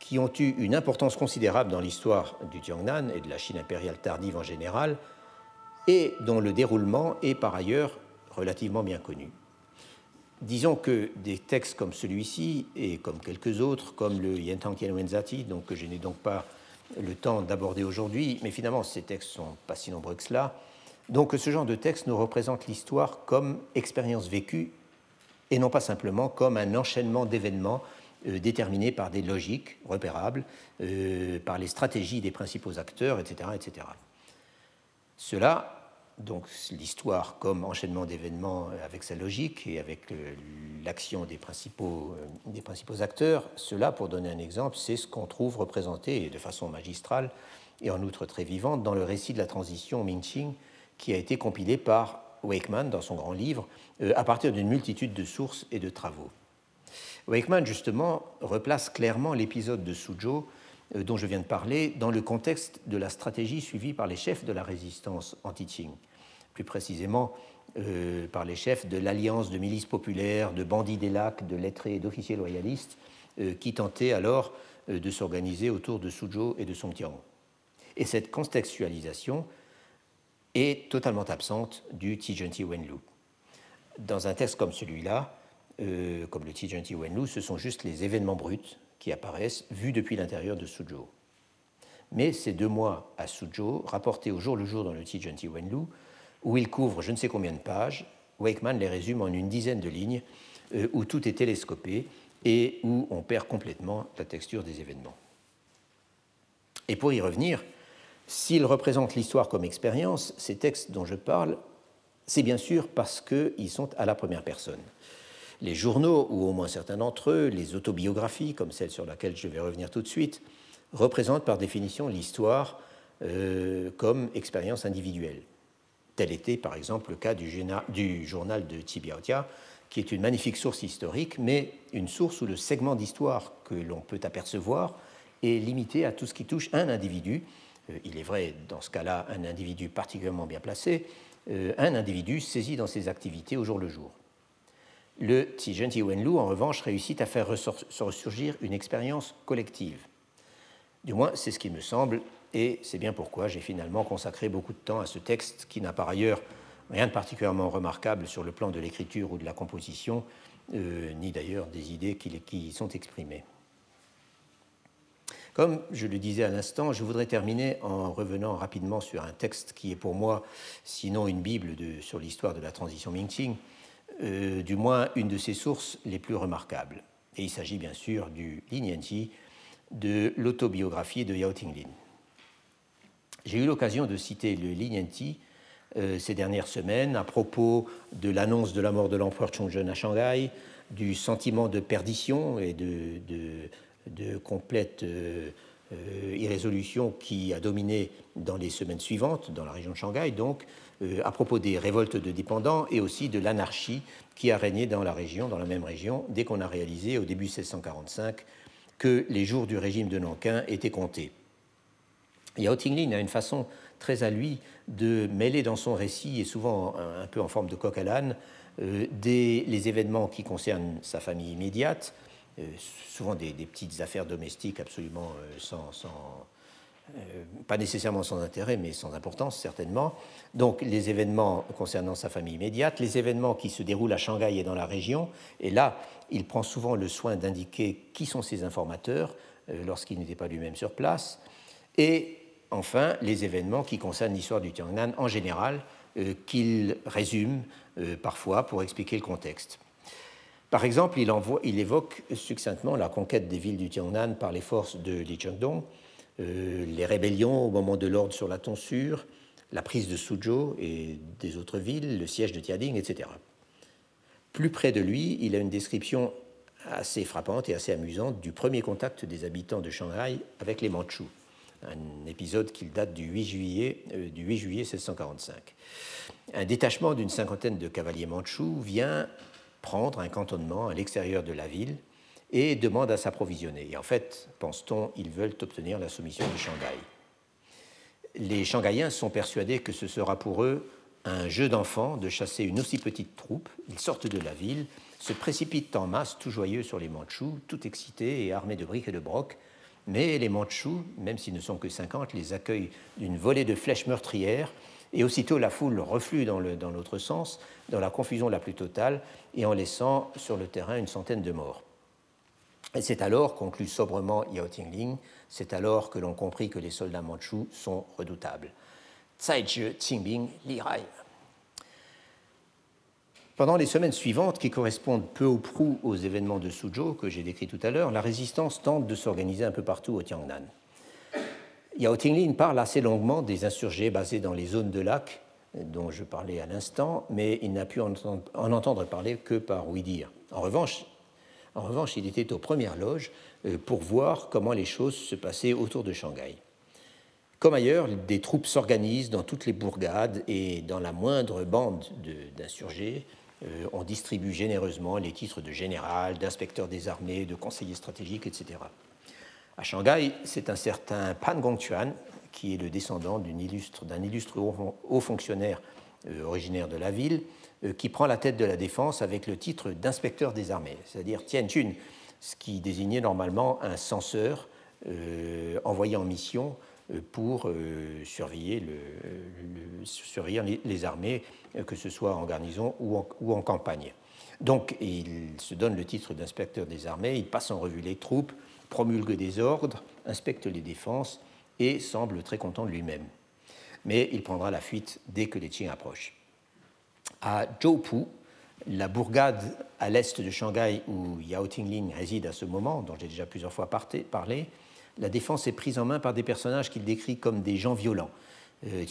qui ont eu une importance considérable dans l'histoire du Tiangnan et de la Chine impériale tardive en général, et dont le déroulement est par ailleurs relativement bien connu. Disons que des textes comme celui-ci, et comme quelques autres, comme le Yentang Tianwenzati, donc que je n'ai donc pas le temps d'aborder aujourd'hui, mais finalement ces textes sont pas si nombreux que cela, donc ce genre de texte nous représente l'histoire comme expérience vécue et non pas simplement comme un enchaînement d'événements euh, déterminés par des logiques repérables, euh, par les stratégies des principaux acteurs, etc. etc. Cela, donc l'histoire comme enchaînement d'événements avec sa logique et avec euh, l'action des principaux, des principaux acteurs, cela, pour donner un exemple, c'est ce qu'on trouve représenté de façon magistrale et en outre très vivante dans le récit de la transition Ming-Qing qui a été compilé par Wakeman dans son grand livre euh, à partir d'une multitude de sources et de travaux. Wakeman, justement, replace clairement l'épisode de Suzhou euh, dont je viens de parler dans le contexte de la stratégie suivie par les chefs de la résistance anti-Qing, plus précisément euh, par les chefs de l'alliance de milices populaires, de bandits des lacs, de lettrés et d'officiers loyalistes euh, qui tentaient alors de s'organiser autour de Suzhou et de Songjiang. Et cette contextualisation est totalement absente du Tijunti Wenlu. Dans un texte comme celui-là, comme le Tijunti Wenlu, ce sont juste les événements bruts apparaissent vus depuis l'intérieur de Suzhou. Mais ces deux mois à Suzhou, rapportés au jour le jour dans le Tijanti Wenlu, où il couvre je ne sais combien de pages, Wakeman les résume en une dizaine de lignes, euh, où tout est télescopé et où on perd complètement la texture des événements. Et pour y revenir, s'ils représentent l'histoire comme expérience, ces textes dont je parle, c'est bien sûr parce qu'ils sont à la première personne les journaux, ou au moins certains d'entre eux, les autobiographies, comme celle sur laquelle je vais revenir tout de suite, représentent par définition l'histoire euh, comme expérience individuelle. Tel était par exemple le cas du, journal de Tibiaotia, qui est une magnifique source historique, mais une source où le segment d'histoire que l'on peut apercevoir est limité à tout ce qui touche un individu. Euh, il est vrai, dans ce cas-là, un individu particulièrement bien placé, euh, un individu saisi dans ses activités au jour le jour. Le Tijenti Wenlu, en revanche, réussit à faire ressurgir une expérience collective. Du moins, c'est ce qui me semble, et c'est bien pourquoi j'ai finalement consacré beaucoup de temps à ce texte qui n'a par ailleurs rien de particulièrement remarquable sur le plan de l'écriture ou de la composition, euh, ni d'ailleurs des idées qui, y sont exprimées. Comme je le disais à l'instant, je voudrais terminer en revenant rapidement sur un texte qui est pour moi, sinon une Bible sur l'histoire de la transition Ming-Qing, euh, du moins une de ses sources les plus remarquables. Et il s'agit bien sûr du Lin de l'autobiographie de Yao Tinglin. J'ai eu l'occasion de citer le Lin euh, ces dernières semaines à propos de l'annonce de la mort de l'empereur Chongzhen à Shanghai, du sentiment de perdition et de, complète euh, irrésolution qui a dominé dans les semaines suivantes dans la région de Shanghai, donc euh, à propos des révoltes de dépendants et aussi de l'anarchie qui a régné dans la région, dans la même région, dès qu'on a réalisé au début 1645 que les jours du régime de Nankin étaient comptés. Yao Tinglin a une façon très à lui de mêler dans son récit, et souvent un peu en forme de coq à l'âne, euh, les événements qui concernent sa famille immédiate, euh, souvent des, petites affaires domestiques absolument sans, euh, pas nécessairement sans intérêt, mais sans importance certainement. Donc les événements concernant sa famille immédiate, les événements qui se déroulent à Shanghai et dans la région, et là, il prend souvent le soin d'indiquer qui sont ses informateurs euh, lorsqu'il n'était pas lui-même sur place, et enfin les événements qui concernent l'histoire du Tiangnan en général, euh, qu'il résume parfois pour expliquer le contexte. Par exemple, il, évoque succinctement la conquête des villes du Tiangnan par les forces de Li Chengdong, euh, les rébellions au moment de l'ordre sur la tonsure, la prise de Suzhou et des autres villes, le siège de Tiading, etc. Plus près de lui, il a une description assez frappante et assez amusante du premier contact des habitants de Shanghai avec les Mandchous, un épisode qui date du 8 juillet, euh, du 8 juillet 1645. Un détachement d'une cinquantaine de cavaliers mandchous vient prendre un cantonnement à l'extérieur de la ville et demandent à s'approvisionner. Et en fait, pense-t-on, ils veulent obtenir la soumission de Shanghai. Les Shanghaïens sont persuadés que ce sera pour eux un jeu d'enfant de chasser une aussi petite troupe. Ils sortent de la ville, se précipitent en masse, tout joyeux sur les Mandchous, tout excités et armés de briques et de brocs. Mais les Mandchous, même s'ils ne sont que 50, les accueillent d'une volée de flèches meurtrières et aussitôt la foule reflue dans l'autre sens, dans la confusion la plus totale, et en laissant sur le terrain une centaine de morts. Et c'est alors, conclut sobrement Yao Tingling, c'est alors que l'on comprit que les soldats mandchous sont redoutables. Qingbing Li Pendant les semaines suivantes, qui correspondent peu ou prou aux événements de Suzhou que j'ai décrits tout à l'heure, la résistance tente de s'organiser un peu partout au Tiangnan. Yao Tingling parle assez longuement des insurgés basés dans les zones de lac dont je parlais à l'instant, mais il n'a pu en entendre parler que par oui-dire. En revanche, en revanche, il était aux premières loges euh, pour voir comment les choses se passaient autour de Shanghai. Comme ailleurs, des troupes s'organisent dans toutes les bourgades et dans la moindre bande d'insurgés, euh, on distribue généreusement les titres de général, d'inspecteur des armées, de conseiller stratégique, etc. À Shanghai, c'est un certain Pan Gongchuan, qui est le descendant d'un illustre, haut fonctionnaire euh, originaire de la ville, qui prend la tête de la défense avec le titre d'inspecteur des armées, c'est-à-dire Tianjun, ce qui désignait normalement un censeur euh, envoyé en mission pour surveiller, les, armées, que ce soit en garnison ou en, campagne. Donc il se donne le titre d'inspecteur des armées, il passe en revue les troupes, promulgue des ordres, inspecte les défenses et semble très content de lui-même. Mais il prendra la fuite dès que les Qing approchent. À Zhoupu, la bourgade à l'est de Shanghai où Yao Tingling réside à ce moment, dont j'ai déjà plusieurs fois parlé, la défense est prise en main par des personnages qu'il décrit comme des gens violents, euh,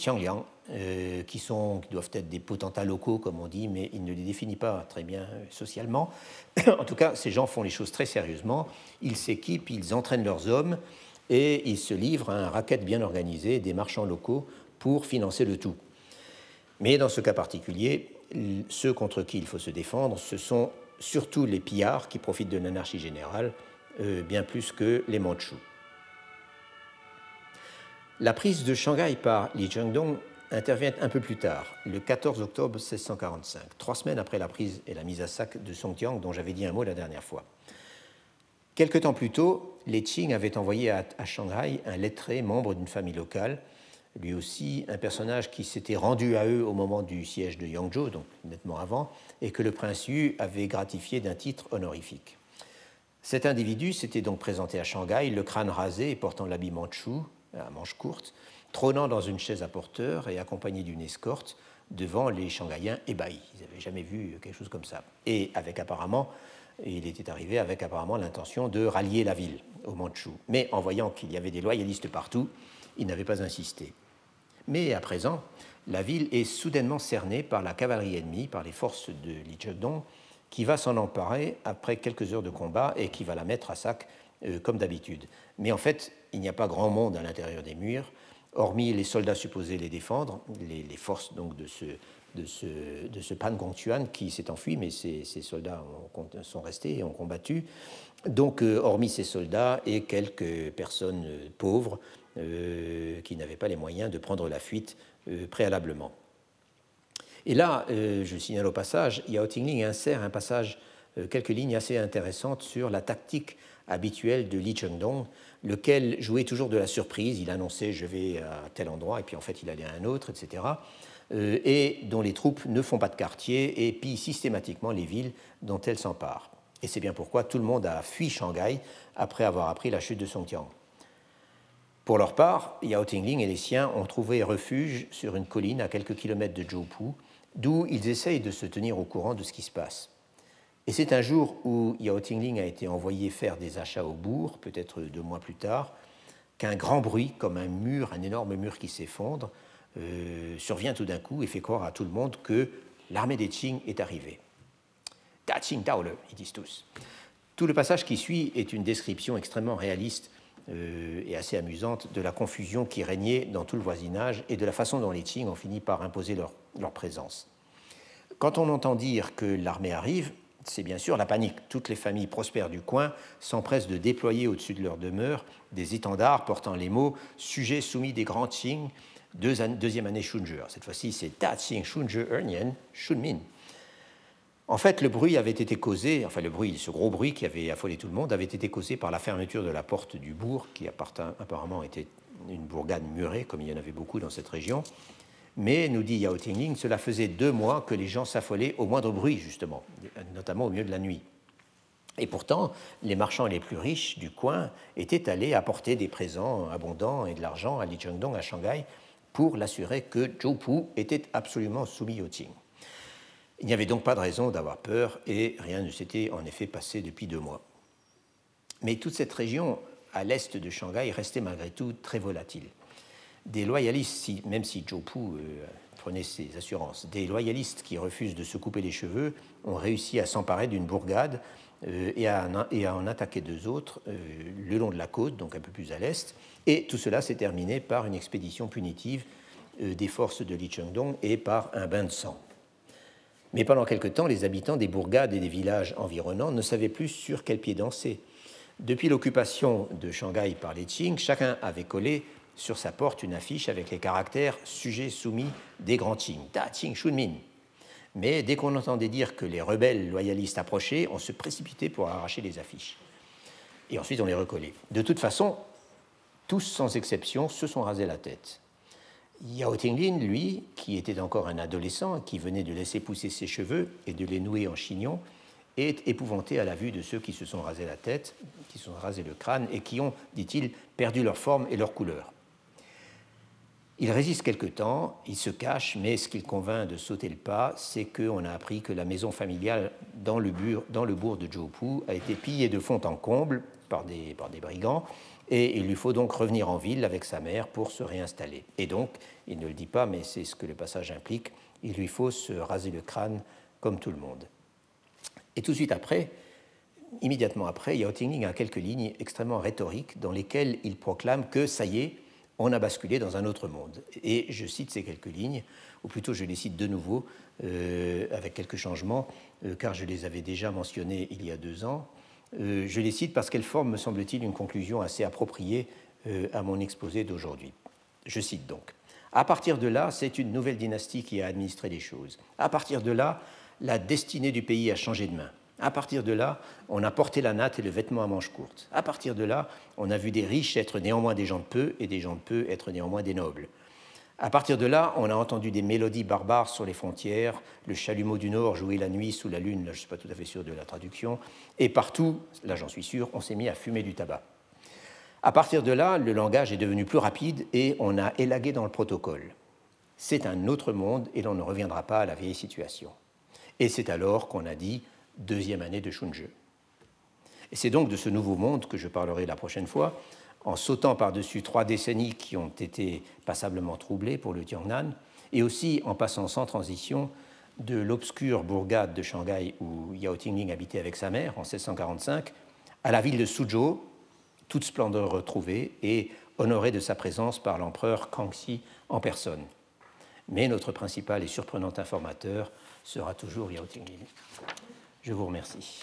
euh, qui, sont, qui doivent être des potentats locaux, comme on dit, mais il ne les définit pas très bien euh, socialement. en tout cas, ces gens font les choses très sérieusement. Ils s'équipent, ils entraînent leurs hommes et ils se livrent à un racket bien organisé des marchands locaux pour financer le tout. Mais dans ce cas particulier, ceux contre qui il faut se défendre, ce sont surtout les pillards qui profitent de l'anarchie générale, euh, bien plus que les Mandchous. La prise de Shanghai par Li Chengdong intervient un peu plus tard, le 14 octobre 1645, trois semaines après la prise et la mise à sac de Songjiang dont j'avais dit un mot la dernière fois. Quelque temps plus tôt, les Qing avaient envoyé à, Shanghai un lettré membre d'une famille locale, lui aussi un personnage qui s'était rendu à eux au moment du siège de Yangzhou, donc nettement avant, et que le prince Yu avait gratifié d'un titre honorifique. Cet individu s'était donc présenté à Shanghai, le crâne rasé et portant l'habit manchou, à manches courtes, trônant dans une chaise à porteur et accompagné d'une escorte devant les Shanghaïens ébahis. Ils n'avaient jamais vu quelque chose comme ça. Et avec apparemment, il était arrivé avec apparemment l'intention de rallier la ville aux Mandchous. Mais en voyant qu'il y avait des loyalistes partout, il n'avait pas insisté. Mais à présent, la ville est soudainement cernée par la cavalerie ennemie, par les forces de Li Zhedong, qui va s'en emparer après quelques heures de combat et qui va la mettre à sac euh, comme d'habitude. Mais en fait, il n'y a pas grand monde à l'intérieur des murs, hormis les soldats supposés les défendre, les, forces donc de ce, de ce, de ce Pan Gongtuan qui s'est enfui, mais ces, soldats sont restés et ont combattu. Donc, euh, hormis ces soldats et quelques personnes euh, pauvres euh, qui n'avaient pas les moyens de prendre la fuite préalablement. Et là, je signale au passage, Yao Tingling insère un passage, quelques lignes assez intéressantes sur la tactique habituelle de Li Chengdong, lequel jouait toujours de la surprise. Il annonçait je vais à tel endroit et puis en fait il allait à un autre, etc. Euh, et dont les troupes ne font pas de quartier et pillent systématiquement les villes dont elles s'emparent. Et c'est bien pourquoi tout le monde a fui Shanghai après avoir appris la chute de Songjiang. Pour leur part, Yao Tingling et les siens ont trouvé refuge sur une colline à quelques kilomètres de Zhoupu, d'où ils essayent de se tenir au courant de ce qui se passe. Et c'est un jour où Yao Tingling a été envoyé faire des achats au bourg, peut-être deux mois plus tard, qu'un grand bruit, comme un mur, un énorme mur qui s'effondre, euh, survient tout d'un coup et fait croire à tout le monde que l'armée des Qing est arrivée. Da Qing Dao Le, ils disent tous. Tout le passage qui suit est une description extrêmement réaliste euh, et assez amusante de la confusion qui régnait dans tout le voisinage et de la façon dont les Qing ont fini par imposer leur, leur présence. Quand on entend dire que l'armée arrive, c'est bien sûr la panique. Toutes les familles prospères du coin s'empressent de déployer au-dessus de leur demeure des étendards portant les mots Sujets soumis des grands Qing deuxième année Shunju. Cette fois-ci, c'est Tatsing Shunju Ernien Shunmin. En fait, le bruit avait été causé, enfin le bruit, ce gros bruit qui avait affolé tout le monde, avait été causé par la fermeture de la porte du bourg, qui apparemment était une bourgade murée, comme il y en avait beaucoup dans cette région. Mais, nous dit Yao Tingling, cela faisait deux mois que les gens s'affolaient au moindre bruit, justement, notamment au milieu de la nuit. Et pourtant, les marchands les plus riches du coin étaient allés apporter des présents abondants et de l'argent à Lijiangdong, à Shanghai, pour l'assurer que Zhou était absolument soumis au Qing. Il n'y avait donc pas de raison d'avoir peur et rien ne s'était en effet passé depuis deux mois. Mais toute cette région à l'est de Shanghai restait malgré tout très volatile. Des loyalistes, même si Zhou euh, prenait ses assurances, des loyalistes qui refusent de se couper les cheveux ont réussi à s'emparer d'une bourgade euh, et, à en, attaquer deux autres euh, le long de la côte, donc un peu plus à l'est, et tout cela s'est terminé par une expédition punitive des forces de Li Chengdong et par un bain de sang. Mais pendant quelque temps, les habitants des bourgades et des villages environnants ne savaient plus sur quel pied danser. Depuis l'occupation de Shanghai par les Qing, chacun avait collé sur sa porte une affiche avec les caractères sujets soumis des grands Qing, Da Qing Shunmin. Mais dès qu'on entendait dire que les rebelles loyalistes approchaient, on se précipitait pour arracher les affiches. Et ensuite, on les recollait. De toute façon, tous sans exception se sont rasés la tête. Yao Tinglin, lui, qui était encore un adolescent, qui venait de laisser pousser ses cheveux et de les nouer en chignon, est épouvanté à la vue de ceux qui se sont rasés la tête, qui se sont rasés le crâne et qui ont, dit-il, perdu leur forme et leur couleur. Il résiste quelque temps, il se cache, mais ce qu'il convainc de sauter le pas, c'est qu'on a appris que la maison familiale dans le, bourg de Jopu a été pillée de fond en comble par des, par des brigands, et il lui faut donc revenir en ville avec sa mère pour se réinstaller. Et donc, il ne le dit pas, mais c'est ce que le passage implique, il lui faut se raser le crâne comme tout le monde. Et tout de suite après, immédiatement après, Yao a quelques lignes extrêmement rhétoriques dans lesquelles il proclame que ça y est, on a basculé dans un autre monde. Et je cite ces quelques lignes, ou plutôt je les cite de nouveau, euh, avec quelques changements, euh, car je les avais déjà mentionnés il y a deux ans. Euh, je les cite parce qu'elles forment, me semble-t-il, une conclusion assez appropriée à mon exposé d'aujourd'hui. Je cite donc. À partir de là, c'est une nouvelle dynastie qui a administré les choses. À partir de là, la destinée du pays a changé de main. À partir de là, on a porté la natte et le vêtement à manches courtes. À partir de là, on a vu des riches être néanmoins des gens de peu et des gens de peu être néanmoins des nobles. À partir de là, on a entendu des mélodies barbares sur les frontières, le chalumeau du Nord jouer la nuit sous la lune, là je ne suis pas tout à fait sûr de la traduction, et partout, là j'en suis sûr, on s'est mis à fumer du tabac. À partir de là, le langage est devenu plus rapide et on a élagué dans le protocole. C'est un autre monde et l'on ne reviendra pas à la vieille situation. Et c'est alors qu'on a dit deuxième année de Shunje. Et c'est donc de ce nouveau monde que je parlerai la prochaine fois, en sautant par-dessus trois décennies qui ont été passablement troublées pour le Tiangnan, et aussi en passant sans transition de l'obscure bourgade de Shanghai où Yao Tingling habitait avec sa mère en 1645 à la ville de Suzhou, toute splendeur retrouvée et honorée de sa présence par l'empereur Kangxi en personne. Mais notre principal et surprenant informateur sera toujours Yao Tingling. Je vous remercie.